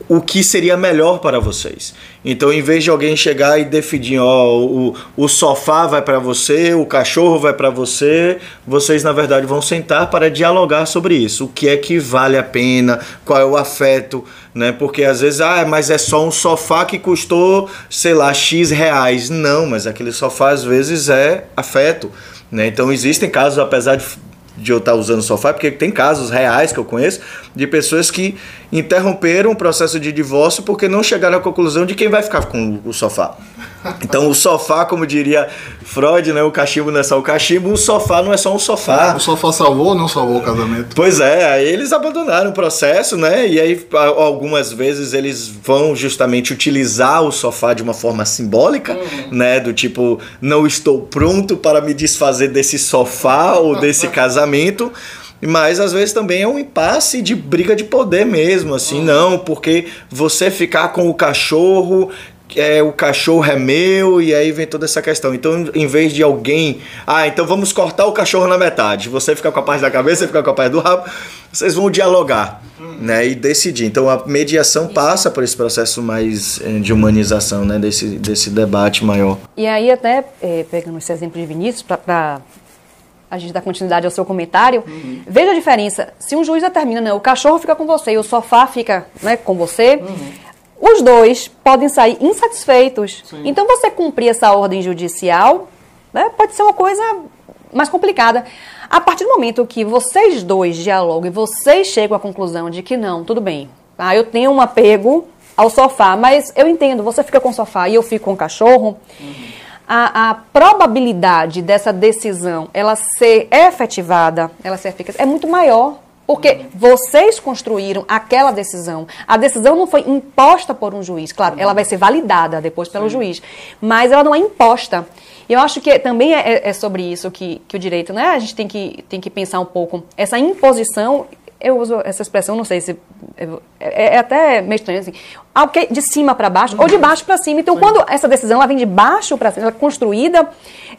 o que seria melhor para vocês. Então, em vez de alguém chegar e definir, ó, o, o sofá vai para você, o cachorro vai para você, vocês na verdade vão sentar para dialogar sobre isso. O que é que vale a pena, qual é o afeto, né? Porque às vezes, ah, mas é só um sofá que custou, sei lá, X reais. Não, mas aquele sofá às vezes é afeto, né? Então, existem casos, apesar de de eu estar usando sofá, porque tem casos reais que eu conheço de pessoas que interromperam o processo de divórcio porque não chegaram à conclusão de quem vai ficar com o sofá. Então o sofá, como diria Freud, né, o cachimbo não é só o cachimbo, o sofá não é só um sofá. O sofá salvou ou não salvou o casamento? Pois é, aí eles abandonaram o processo, né? E aí algumas vezes eles vão justamente utilizar o sofá de uma forma simbólica, uhum. né, do tipo, não estou pronto para me desfazer desse sofá ou desse [LAUGHS] casamento. Mas às vezes também é um impasse de briga de poder mesmo, assim, uhum. não, porque você ficar com o cachorro é, o cachorro é meu, e aí vem toda essa questão. Então, em vez de alguém, ah, então vamos cortar o cachorro na metade, você fica com a parte da cabeça, você fica com a parte do rabo, vocês vão dialogar, hum. né, e decidir. Então, a mediação passa por esse processo mais eh, de humanização, né, desse, desse debate maior. E aí, até é, pegando esse exemplo de Vinícius, para a gente dá continuidade ao seu comentário, uhum. veja a diferença. Se um juiz determina, não, o cachorro fica com você e o sofá fica né, com você, uhum. os dois podem sair insatisfeitos. Sim. Então, você cumprir essa ordem judicial né, pode ser uma coisa mais complicada. A partir do momento que vocês dois dialogam e vocês chegam à conclusão de que não, tudo bem, ah, eu tenho um apego ao sofá, mas eu entendo, você fica com o sofá e eu fico com o cachorro. Uhum a, a, probabilidade dessa decisão ela ser efetivada, ela ser eficaz, é muito maior. Porque vocês construíram aquela decisão. A decisão não foi imposta por um juiz. Claro, ela vai ser validada depois pelo Sim. juiz. Mas ela não é imposta. E eu acho que também é, é, sobre isso que, que o direito, né? A gente tem que, tem que pensar um pouco. Essa imposição eu uso essa expressão, não sei se. É, é, é até meio estranho, assim. Algo de cima para baixo ou de baixo para cima. Então, Sim. quando essa decisão ela vem de baixo para cima, ela é construída,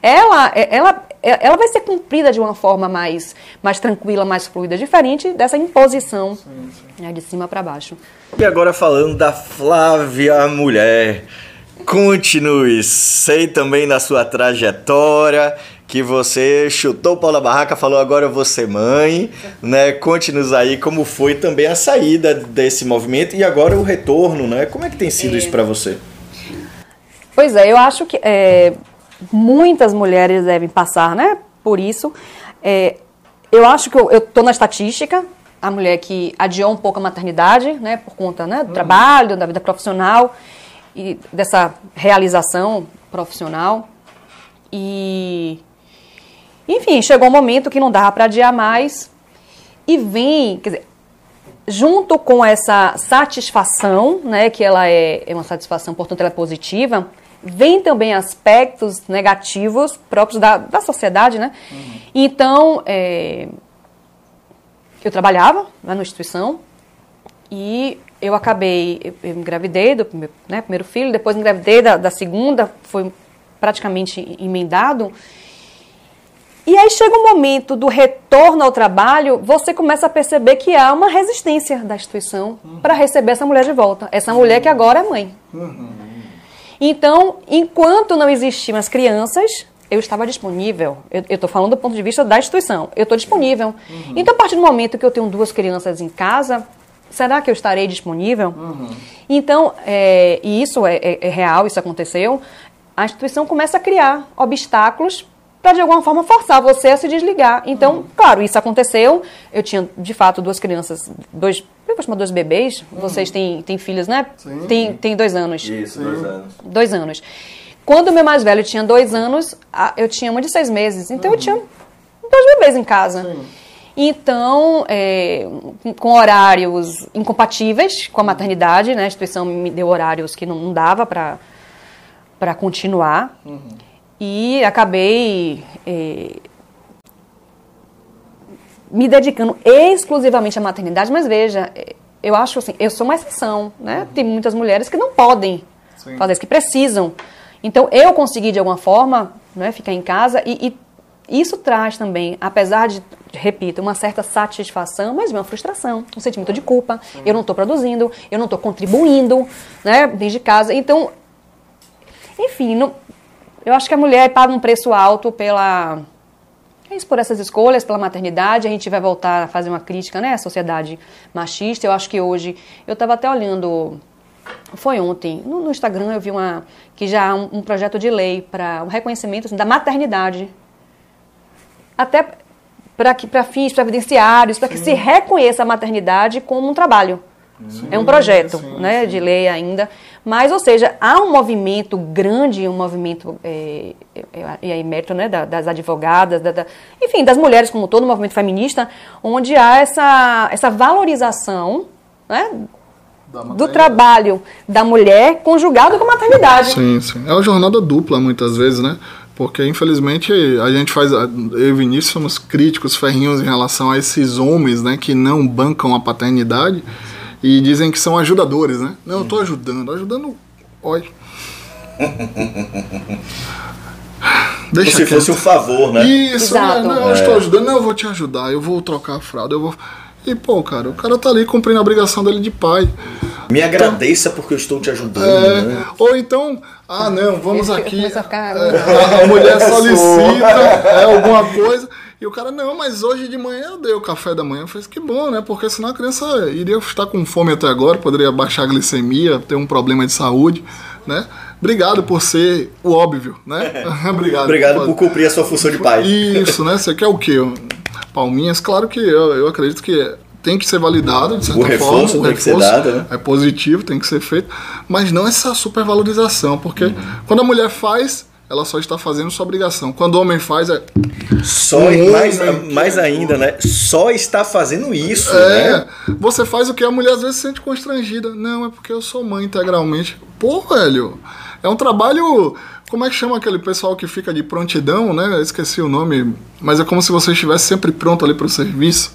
ela, é, ela, é, ela vai ser cumprida de uma forma mais, mais tranquila, mais fluida, diferente dessa imposição sim. Né, de cima para baixo. E agora falando da Flávia Mulher. Continue, sei também da sua trajetória que você chutou o pau na barraca, falou agora eu vou ser mãe, né? Conte-nos aí como foi também a saída desse movimento e agora o retorno, né? Como é que tem sido é. isso para você? Pois é, eu acho que é, muitas mulheres devem passar, né? Por isso, é, eu acho que eu, eu tô na estatística, a mulher que adiou um pouco a maternidade, né? Por conta né, do uhum. trabalho, da vida profissional e dessa realização profissional. E enfim, chegou um momento que não dava para adiar mais e vem, quer dizer, junto com essa satisfação, né, que ela é, é uma satisfação, portanto ela é positiva, vem também aspectos negativos próprios da, da sociedade, né? Uhum. Então, é, eu trabalhava lá na instituição e eu acabei, eu, eu engravidei do meu, né, primeiro filho, depois engravidei da, da segunda, foi praticamente emendado. E aí chega um momento do retorno ao trabalho, você começa a perceber que há uma resistência da instituição uhum. para receber essa mulher de volta. Essa mulher que agora é mãe. Uhum. Então, enquanto não existiam as crianças, eu estava disponível. Eu estou falando do ponto de vista da instituição. Eu estou disponível. Uhum. Então, a partir do momento que eu tenho duas crianças em casa, será que eu estarei disponível? Uhum. Então, é, e isso é, é, é real, isso aconteceu. A instituição começa a criar obstáculos para de alguma forma forçar você a se desligar. Então, uhum. claro, isso aconteceu. Eu tinha, de fato, duas crianças, dois, eu vou chamar dois bebês. Uhum. Vocês têm, têm filhos, né? Sim. Tem, tem dois anos. Isso, Sim. dois anos. Dois anos. Quando o meu mais velho tinha dois anos, eu tinha uma de seis meses. Então, uhum. eu tinha dois bebês em casa. Sim. Então, é, com horários incompatíveis com a maternidade, né? A instituição me deu horários que não, não dava para continuar. Uhum e acabei eh, me dedicando exclusivamente à maternidade, mas veja, eh, eu acho assim, eu sou uma exceção, né? Tem muitas mulheres que não podem Sim. fazer isso, que precisam. Então, eu consegui, de alguma forma, né, ficar em casa e, e isso traz também, apesar de, repito, uma certa satisfação, mas uma frustração, um sentimento de culpa. Sim. Eu não estou produzindo, eu não estou contribuindo, né, desde casa. Então, enfim, não, eu acho que a mulher paga um preço alto pela é isso, por essas escolhas, pela maternidade. A gente vai voltar a fazer uma crítica, né, à sociedade machista. Eu acho que hoje eu estava até olhando foi ontem no, no, Instagram eu vi uma que já há um, um projeto de lei para o um reconhecimento assim, da maternidade até para fins previdenciários para que se reconheça a maternidade como um trabalho sim, é um projeto sim, né sim. de lei ainda mas, ou seja, há um movimento grande, um movimento, é, é, e aí mérito né, das advogadas, da, da, enfim, das mulheres como todo, o movimento feminista, onde há essa, essa valorização né, do trabalho da mulher conjugado com a maternidade. Sim, sim. É uma jornada dupla, muitas vezes, né? Porque, infelizmente, a gente faz. Eu e Vinícius somos críticos ferrinhos em relação a esses homens né, que não bancam a paternidade e dizem que são ajudadores, né? Não, eu tô ajudando, ajudando. Olha. Deixa Como se fosse um favor, né? Isso, né? não, eu estou é. ajudando, não, eu vou te ajudar, eu vou trocar a fralda, eu vou. E, pô, cara, o cara tá ali cumprindo a obrigação dele de pai. Me então, agradeça porque eu estou te ajudando. É, né? Ou então, ah, não, vamos aqui. A, ficar... é, a, mulher solicita é, alguma coisa E o cara, não, mas hoje de manhã eu dei o café da manhã. Eu falei, que bom, né? Porque senão a criança iria estar com fome até agora, poderia baixar a glicemia, ter um problema de saúde, né? Obrigado por ser o óbvio, né? [LAUGHS] [LAUGHS] Obrigado. Obrigado por, por, cumprir a sua função de pai. Isso, né? Você quer o quê? Palminhas? Claro que eu, eu acredito que tem que ser validado, de certa o reforço forma. O tem reforço que ser dado, né? é positivo, tem que ser feito, mas não essa supervalorização, porque uhum. quando a mulher faz, ela só está fazendo sua obrigação. Quando o homem faz, é. Só um mais, mais ainda, né? Só está fazendo isso, é, né? Você faz o que a mulher às vezes se sente constrangida. Não, é porque eu sou mãe integralmente. Pô, velho, é um trabalho. Como é que chama aquele pessoal que fica de prontidão, né? Eu esqueci o nome, mas é como se você estivesse sempre pronto ali para o serviço.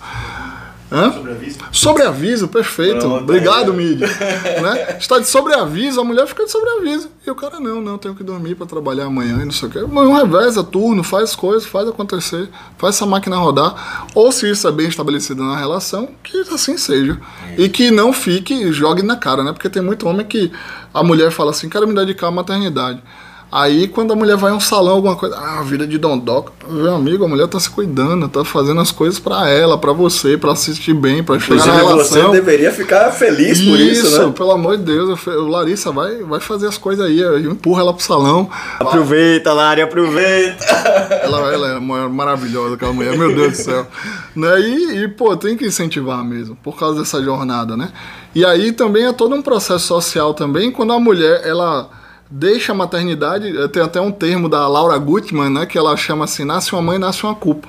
Hã? Sobreaviso. Sobreaviso, perfeito. Pronto, Obrigado, é. mídia. [LAUGHS] né? Está de sobreaviso, a mulher fica de sobreaviso. E o cara, não, não, tenho que dormir para trabalhar amanhã e não sei o quê. Não reveza turno, faz coisas, faz acontecer, faz essa máquina rodar. Ou se isso é bem estabelecido na relação, que assim seja. É. E que não fique, jogue na cara, né? Porque tem muito homem que a mulher fala assim, quero me dedicar à maternidade. Aí quando a mulher vai a um salão, alguma coisa, ah, vida de dondoca. Meu amigo, a mulher tá se cuidando, tá fazendo as coisas para ela, para você, para assistir bem, para chegar na relação. você deveria ficar feliz por isso, isso né? pelo amor de Deus. Eu, Larissa, vai, vai fazer as coisas aí, empurra ela pro salão. Aproveita, Lari, aproveita. [LAUGHS] Ela, ela é maravilhosa, aquela mulher, meu Deus do céu. né? E, e, pô, tem que incentivar mesmo, por causa dessa jornada, né? E aí também é todo um processo social também, quando a mulher, ela deixa a maternidade, eh, tem até um termo da Laura Gutman, né, que ela chama assim, nasce uma mãe, nasce uma culpa.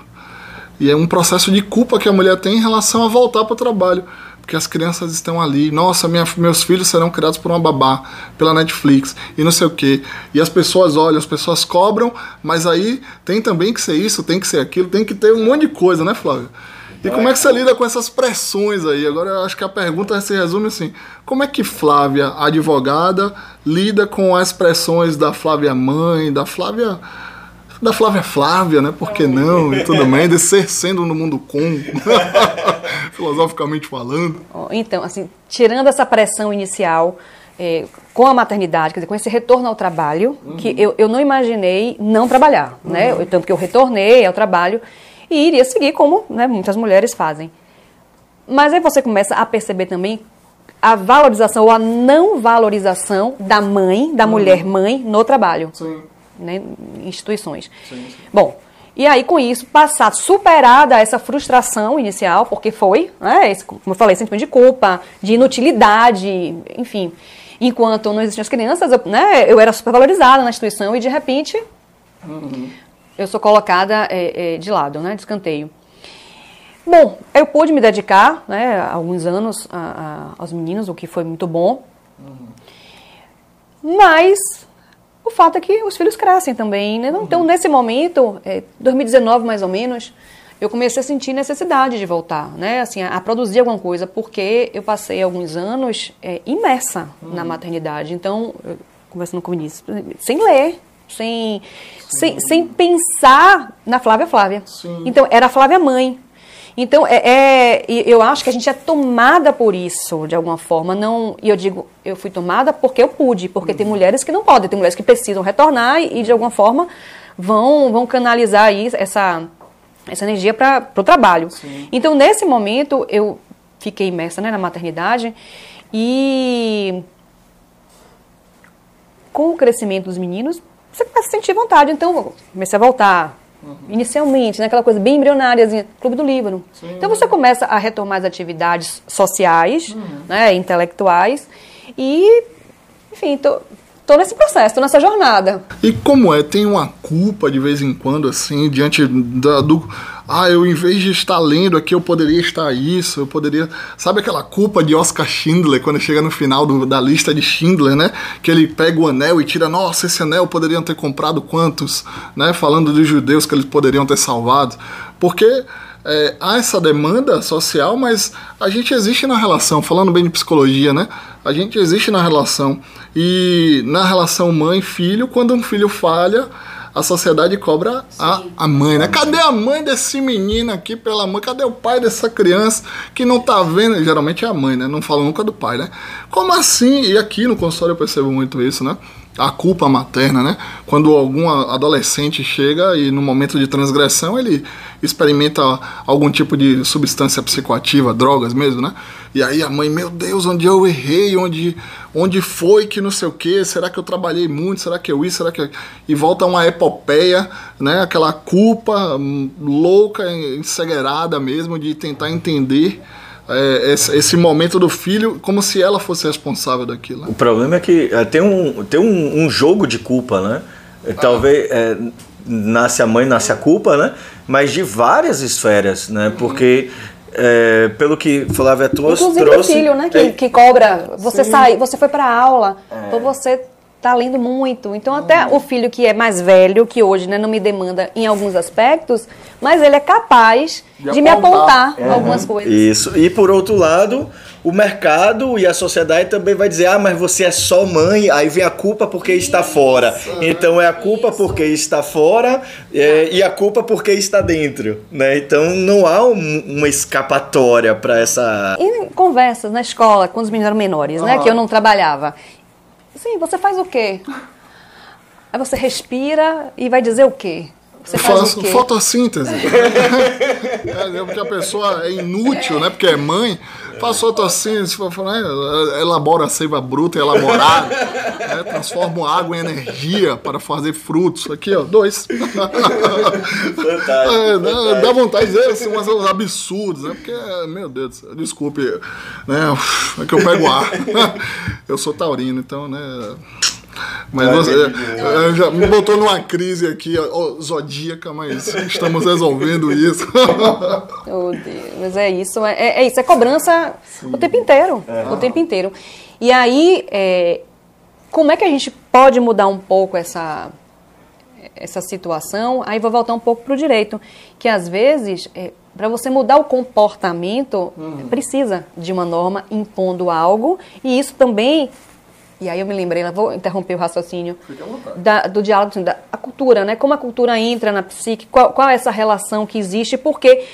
E é um processo de culpa que a mulher tem em relação a voltar para o trabalho, porque as crianças estão ali, nossa, minha, meus filhos serão criados por uma babá, pela Netflix, e não sei o quê. E as pessoas olham, as pessoas cobram, mas aí tem também que ser isso, tem que ser aquilo, tem que ter um monte de coisa, né, Flávio? E como é que você lida com essas pressões aí? Agora eu acho que a pergunta se resume assim: como é que Flávia, advogada, lida com as pressões da Flávia mãe, da Flávia da Flávia Flávia, né? Por que não? E tudo mais, de ser sendo no mundo com, [LAUGHS] filosoficamente falando. Então, assim, tirando essa pressão inicial é, com a maternidade, quer dizer, com esse retorno ao trabalho, uhum. que eu, eu não imaginei não trabalhar, né? uhum. Tanto que eu retornei ao trabalho e iria seguir como né, muitas mulheres fazem. Mas aí você começa a perceber também a valorização ou a não valorização da mãe, da uhum. mulher mãe, no trabalho. Sim. Né, instituições. Sim, sim. Bom, e aí com isso, passar, superada essa frustração inicial, porque foi, né, esse, como eu falei, sentimento de culpa, de inutilidade, enfim. Enquanto não existiam as crianças, eu, né, eu era super valorizada na instituição e de repente uhum eu sou colocada é, é, de lado, né, de escanteio. Bom, eu pude me dedicar, né, alguns anos a, a, aos meninos, o que foi muito bom. Uhum. Mas o fato é que os filhos crescem também, né? Uhum. Então, nesse momento, é, 2019 mais ou menos, eu comecei a sentir necessidade de voltar, né? Assim, a, a produzir alguma coisa, porque eu passei alguns anos é, imersa uhum. na maternidade. Então, eu, conversando com o ministro, sem ler, sem, sem, sem, pensar na Flávia Flávia. Sim. Então, era a Flávia mãe. Então, é, é, eu acho que a gente é tomada por isso, de alguma forma. não E eu digo, eu fui tomada porque eu pude, porque uhum. tem mulheres que não podem, tem mulheres que precisam retornar e, de alguma forma, vão, vão canalizar aí essa, essa energia para o trabalho. Sim. Então, nesse momento, eu fiquei imersa né, na maternidade e com o crescimento dos meninos, você começa a sentir vontade. Então, comecei a voltar. Uhum. Inicialmente, naquela né, coisa bem embrionária, Clube do Líbano. Sim. Então você começa a retomar as atividades sociais, uhum. né, intelectuais, e, enfim, tô, tô nesse processo, tô nessa jornada. E como é? Tem uma culpa de vez em quando, assim, diante da, do ah, eu em vez de estar lendo aqui, eu poderia estar isso, eu poderia. Sabe aquela culpa de Oscar Schindler, quando chega no final do, da lista de Schindler, né? Que ele pega o anel e tira, nossa, esse anel poderiam ter comprado quantos, né? Falando dos judeus que eles poderiam ter salvado. Porque é, há essa demanda social, mas a gente existe na relação, falando bem de psicologia, né? A gente existe na relação. E na relação mãe-filho, quando um filho falha a sociedade cobra a, a mãe, né? Cadê a mãe desse menino aqui, pela mãe? Cadê o pai dessa criança que não tá vendo? Geralmente é a mãe, né? Não falo nunca do pai, né? Como assim? E aqui no consultório eu percebo muito isso, né? A culpa materna, né? Quando algum adolescente chega e no momento de transgressão ele experimenta algum tipo de substância psicoativa, drogas mesmo, né? E aí a mãe, meu Deus, onde eu errei, onde, onde foi que não sei o que, será que eu trabalhei muito, será que eu isso, será que... E volta uma epopeia, né? Aquela culpa hum, louca, encegueirada mesmo, de tentar entender é, esse, esse, momento do filho como se ela fosse responsável daquilo. Né? O problema é que é, tem, um, tem um, um jogo de culpa, né? Talvez é, nasce a mãe, nasce a culpa, né? Mas de várias esferas, né? Porque é, pelo que Flávia trouxe, Inclusive trouxe... o filho, né? Que, é, que cobra. Você Sim. sai, você foi para aula, é. ou você tá lendo muito. Então até o filho que é mais velho, que hoje né, não me demanda em alguns aspectos, mas ele é capaz de, de me apontar uhum. algumas coisas. Isso. E por outro lado, o mercado e a sociedade também vai dizer: ah, mas você é só mãe, aí vem a culpa porque está fora. Então é a culpa porque está fora é, e a culpa porque está dentro. Né? Então não há um, uma escapatória para essa. Em conversas na escola com os meninos menores, né? Que eu não trabalhava. Sim, você faz o quê? Aí você respira e vai dizer o quê? Você faz faço fotossíntese. [LAUGHS] é, porque a pessoa é inútil, né? Porque é mãe. Faz fotossíntese, né? elabora a seiva bruta e elaborada. [LAUGHS] Né? Transforma água em energia para fazer frutos. Aqui, ó, dois. [LAUGHS] Fantástico, é, né? Dá vontade de dizer assim, uns absurdos, né? Porque, meu Deus do céu, desculpe, né? É que eu pego ar. [LAUGHS] Eu sou taurino, então, né? Mas você é, já me botou numa crise aqui ó, zodíaca, mas estamos resolvendo isso. [LAUGHS] oh, Deus, mas é isso, é, é isso, é cobrança Sim. o tempo inteiro, é. o tempo inteiro. E aí, é, como é que a gente pode mudar um pouco essa essa situação? Aí vou voltar um pouco para o direito, que às vezes é, para você mudar o comportamento, uhum. precisa de uma norma impondo algo, e isso também e aí eu me lembrei, vou interromper o raciocínio da, do diálogo, assim, da a cultura, né? Como a cultura entra na psique, qual, qual é essa relação que existe, porque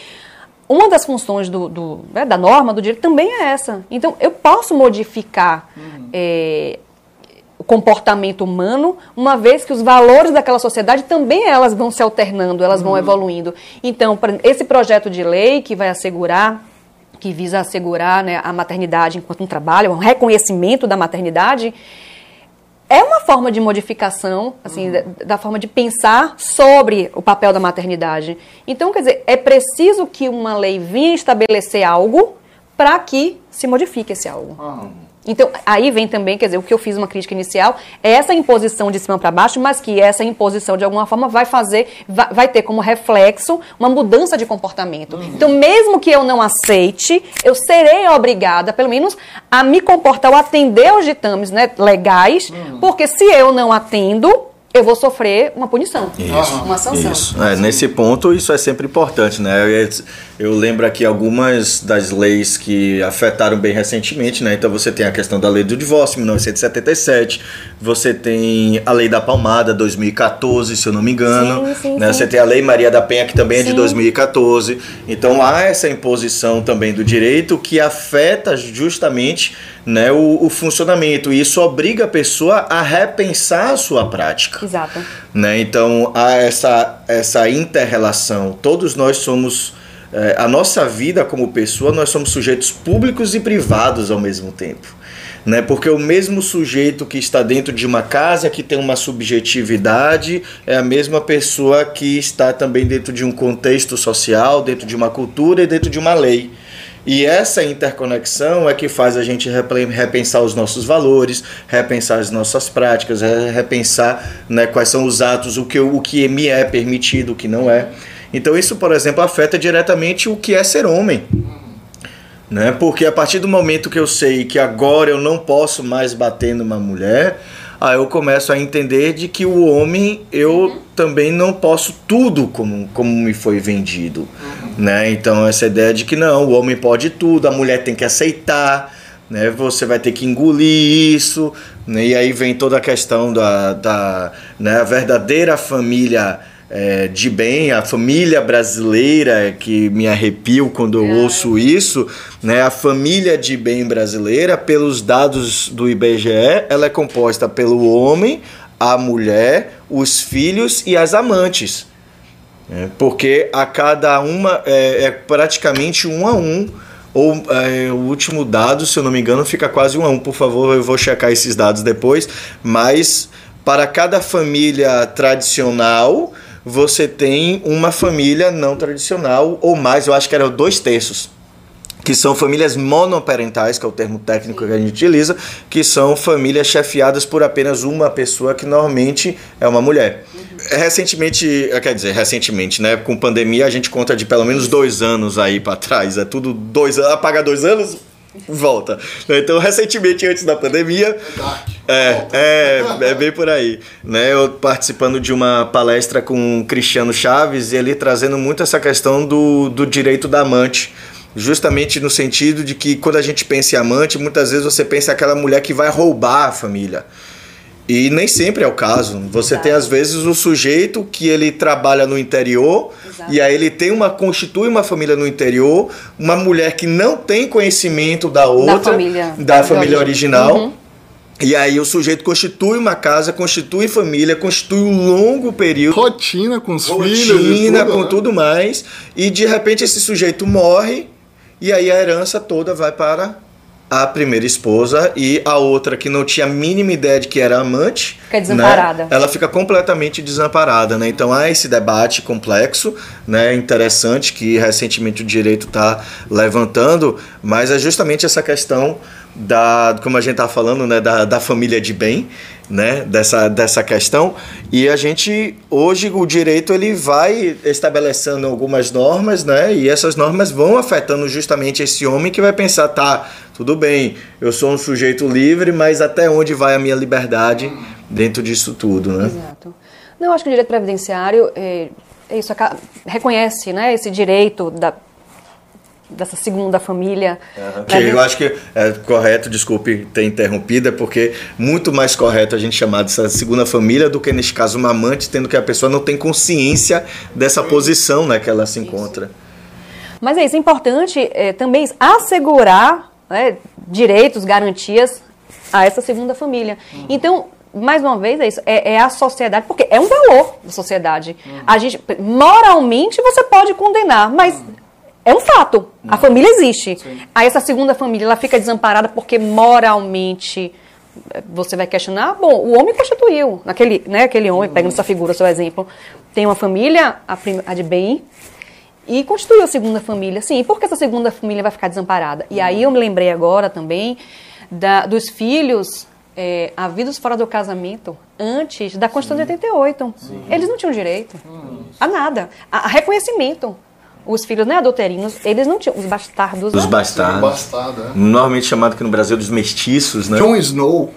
uma das funções do, do né, da norma, do direito, também é essa. Então, eu posso modificar uhum. é, o comportamento humano, uma vez que os valores daquela sociedade também elas vão se alternando, elas uhum. vão evoluindo. Então, esse projeto de lei que vai assegurar que visa assegurar né, a maternidade enquanto um trabalho, um reconhecimento da maternidade, é uma forma de modificação, assim, uhum. da, da, forma de pensar sobre o papel da maternidade. Então, quer dizer, é preciso que uma lei venha estabelecer algo para que se modifique esse algo. Uhum. Então, aí vem também, quer dizer, o que eu fiz uma crítica inicial, é essa imposição de cima para baixo, mas que essa imposição, de alguma forma, vai fazer, vai, vai ter como reflexo uma mudança de comportamento. Uhum. Então, mesmo que eu não aceite, eu serei obrigada, pelo menos, a me comportar, ou atender aos ditames né, legais, uhum. porque se eu não atendo, eu vou sofrer uma punição, isso, uma sanção. Isso. É, nesse ponto, isso é sempre importante, né? Eu, eu, lembro aqui algumas das leis que afetaram bem recentemente, né? Então você tem a questão da lei do divórcio, 1977, você tem a lei da palmada, 2014, se eu não me engano, sim, sim, né? Sim. Você tem a lei Maria da Penha, que também é de 2014. Então há essa imposição também do direito que afeta justamente né, o, o funcionamento. E isso obriga a pessoa a repensar a sua prática. Exato. Né? Então, há essa, essa inter-relação. Todos nós somos. É, a nossa vida como pessoa, nós somos sujeitos públicos e privados ao mesmo tempo. Né? Porque o mesmo sujeito que está dentro de uma casa, que tem uma subjetividade, é a mesma pessoa que está também dentro de um contexto social, dentro de uma cultura e dentro de uma lei. E essa interconexão é que faz a gente repensar os nossos valores, repensar as nossas práticas, repensar né, quais são os atos, o que, o que me é permitido, o que não é. Então isso, por exemplo, afeta diretamente o que é ser homem. Né? Porque a partir do momento que eu sei que agora eu não posso mais bater numa mulher, aí eu começo a entender de que o homem eu uhum. também não posso tudo como, como me foi vendido, uhum. né? Então essa ideia de que não, o homem pode tudo, a mulher tem que aceitar, né? Você vai ter que engolir isso, né? E aí vem toda a questão da, da né? verdadeira família é, de bem, a família brasileira, que me arrepio quando eu ouço isso, né? A família de bem brasileira, pelos dados do IBGE, ela é composta pelo homem, a mulher, os filhos e as amantes. É, porque a cada uma é, é, praticamente um a um. Ou é, o último dado, se eu não me engano, fica quase um a um. Por favor, eu vou checar esses dados depois. Mas para cada família tradicional, você tem uma família não tradicional ou mais. Eu acho que era dois terços que são famílias monoparentais, que é o termo técnico que a gente utiliza, que são famílias chefiadas por apenas uma pessoa, que normalmente é uma mulher. Recentemente, eh, quer dizer, recentemente, né? Com pandemia a gente conta de pelo menos dois anos aí para trás. É tudo dois anos, apaga dois anos, volta. Então, recentemente, antes da pandemia. É, é, é bem por aí. Né? Eu participando de uma palestra com o Cristiano Chaves e ele trazendo muito essa questão do, do direito da amante justamente no sentido de que quando a gente pensa em amante, muitas vezes você pensa aquela mulher que vai roubar a família. E nem sempre é o caso. Você Exato. tem às vezes o sujeito que ele trabalha no interior Exato. e aí ele tem uma constitui uma família no interior, uma mulher que não tem conhecimento da outra, da família, da família original. Uhum. E aí o sujeito constitui uma casa, constitui família, constitui um longo período. Rotina com os rotina, filhos. Rotina com né? tudo mais. E de repente esse sujeito morre e aí a herança toda vai para a primeira esposa e a outra que não tinha a mínima ideia de que era amante. Fica desamparada. Né? Ela fica completamente desamparada, né? Então há esse debate complexo, né? Interessante que recentemente o direito está levantando, mas é justamente essa questão da, como a gente está falando, né? Da, da família de bem, né, dessa, dessa questão e a gente hoje o direito ele vai estabelecendo algumas normas né, e essas normas vão afetando justamente esse homem que vai pensar tá tudo bem eu sou um sujeito livre mas até onde vai a minha liberdade dentro disso tudo né Exato. não acho que o direito previdenciário é, isso reconhece né esse direito da dessa segunda família. Uhum. Que eu acho que é correto, desculpe ter interrompido, é porque muito mais correto a gente chamar dessa segunda família do que, neste caso, uma amante, tendo que a pessoa não tem consciência dessa posição né, que ela se encontra. Mas é isso, é importante é, também assegurar né, direitos, garantias a essa segunda família. Uhum. Então, mais uma vez, é isso, é, é, a sociedade, porque é um valor da sociedade. Uhum. A gente, moralmente, você pode condenar, mas uhum. É um fato. Não. A família existe. Sim. Aí essa segunda família, ela fica desamparada porque moralmente eh, você vai questionar, bom, o homem constituiu, aquele, né, aquele homem, pegando essa figura, seu exemplo, tem uma família, a, prima, a de bem, e constituiu a segunda família. Sim, e por que essa segunda família vai ficar desamparada? E aí eu me lembrei agora também da, dos filhos é, havidos fora do casamento antes da Constituição Sim. de 88. Sim. Eles não tinham direito a nada, a, a reconhecimento os filhos né, adulterinos, eles não tinham. Os bastardos. Os né? bastardos. Bastardo, é. Normalmente chamado aqui no Brasil dos mestiços, né? John Snow.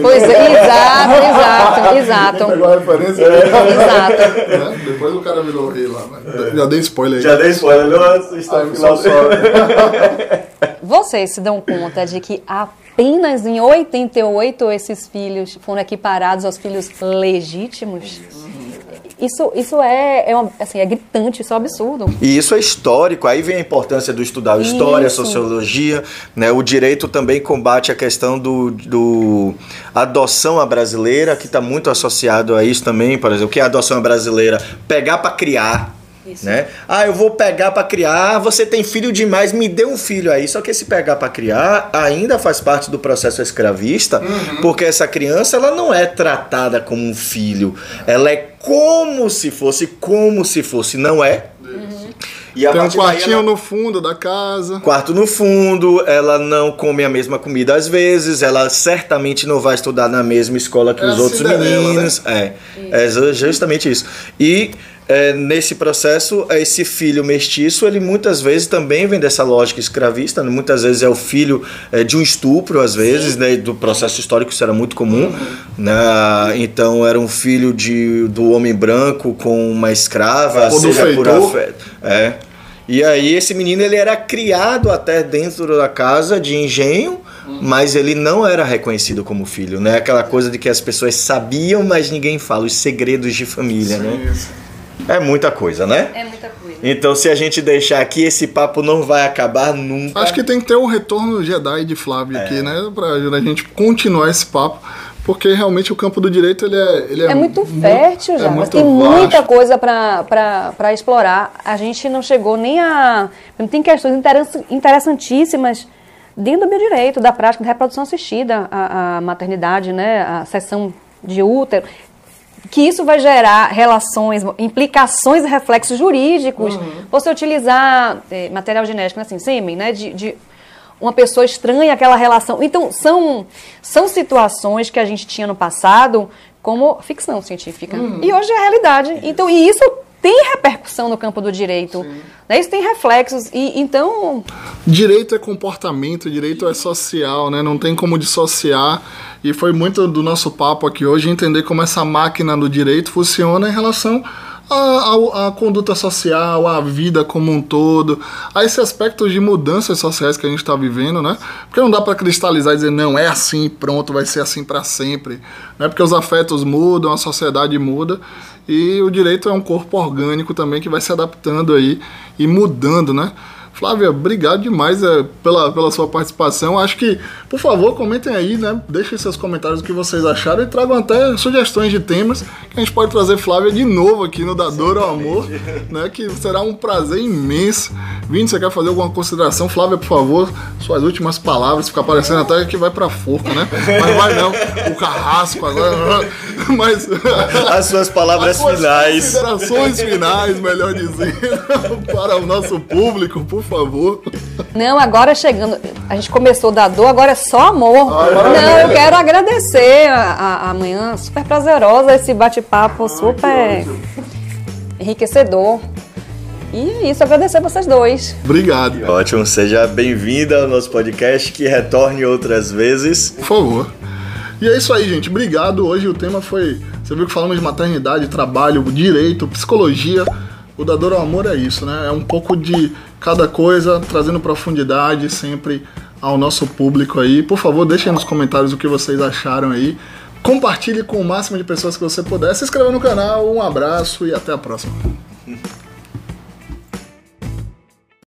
Pois é, exato, exato, [LAUGHS] exato. Pegou a referência? É. Exato. [LAUGHS] É, depois o cara virou rei lá. É. Já dei spoiler aí. Já dei spoiler, não, está ah, final [LAUGHS] Vocês se dão conta de que apenas em 88 esses filhos foram equiparados aos filhos legítimos? Isso, isso é, é, uma, assim, é gritante, isso é um absurdo. E isso é histórico, aí vem a importância do estudar história, isso. sociologia, né? O direito também combate a questão do, do adoção à brasileira, que está muito associado a isso também, por exemplo, o que é a adoção à brasileira? Pegar para criar. Isso. Né? Ah, eu vou pegar para criar. Você tem filho demais, me dê um filho aí. Só que esse pegar para criar ainda faz parte do processo escravista, uhum. porque essa criança ela não é tratada como um filho. Ela é como se fosse, como se fosse, não é? Uhum. E Tem um quartinho ela... no fundo da casa. Quarto no fundo, ela não come a mesma comida às vezes, ela certamente não vai estudar na mesma escola que é os outros meninos. Né? É, é justamente isso. E é, nesse processo, esse filho mestiço, ele muitas vezes também vem dessa lógica escravista, né? muitas vezes é o filho é, de um estupro, às vezes, né? do processo histórico isso era muito comum. Uhum. Né? Então era um filho de, do homem branco com uma escrava, Ou seja por afeto. É. E aí esse menino ele era criado até dentro da casa de engenho, mas ele não era reconhecido como filho, né? Aquela coisa de que as pessoas sabiam, mas ninguém fala, os segredos de família, Sim, né? Isso. É muita coisa, né? É muita coisa. Então, se a gente deixar aqui, esse papo não vai acabar nunca. Acho que tem que ter um retorno Jedi de Flávio é. aqui, né? Pra a gente continuar esse papo. porque realmente o campo do direito ele é ele é, é muito fértil já, é muito tem vasto. muita coisa para explorar. A gente não chegou nem a tem questões interessantíssimas dentro do biodireito, da prática de reprodução assistida, a, a maternidade, né, a sessão de útero, que isso vai gerar relações, implicações e reflexos jurídicos. Uhum. Você utilizar é, material genético, assim, sêmen, né, de, de uma pessoa estranha aquela relação. Então, são, são situações que a gente tinha no passado como ficção científica. Uhum. E hoje é a realidade. Então, e isso tem repercussão no campo do direito. Né? Isso tem reflexos. E então. Direito é comportamento, direito é social, né? Não tem como dissociar. E foi muito do nosso papo aqui hoje entender como essa máquina do direito funciona em relação a, a, a, conduta social, a vida como um todo, a esse aspecto de mudanças sociais que a gente está vivendo, né? Porque não dá para cristalizar e dizer, não, é assim, pronto, vai ser assim para sempre. Né? Porque os afetos mudam, a sociedade muda. E o direito é um corpo orgânico também que vai se adaptando aí e mudando, né? Flávia, obrigado demais é, pela, pela sua participação. Acho que, por favor, comentem aí, né? Deixem seus comentários o que vocês acharam e tragam até sugestões de temas que a gente pode trazer Flávia de novo aqui no Dador ao Amor, né? Que será um prazer imenso. Vini, você quer fazer alguma consideração? Flávia, por favor, suas últimas palavras. Fica parecendo até que vai pra forca, né? Mas vai não. O carrasco agora. [LAUGHS] Mas. As suas palavras As suas finais. Considerações finais, melhor dizendo, [LAUGHS] para o nosso público, por favor. Não, agora chegando. A gente começou da dor, agora é só amor. Não, eu quero agradecer a, a, manhã super prazerosa, esse bate-papo super enriquecedor. E é isso, agradecer a vocês dois. Obrigado. Ótimo, seja bem-vinda ao nosso podcast, que retorne outras vezes. Por favor. E é isso aí, gente. Obrigado. Hoje o tema foi. Você viu que falamos de maternidade, trabalho, direito, psicologia. O Dador ao Amor é isso, né? É um pouco de cada coisa, trazendo profundidade sempre ao nosso público aí. Por favor, deixem nos comentários o que vocês acharam aí. Compartilhe com o máximo de pessoas que você puder. Se inscreva no canal. Um abraço e até a próxima.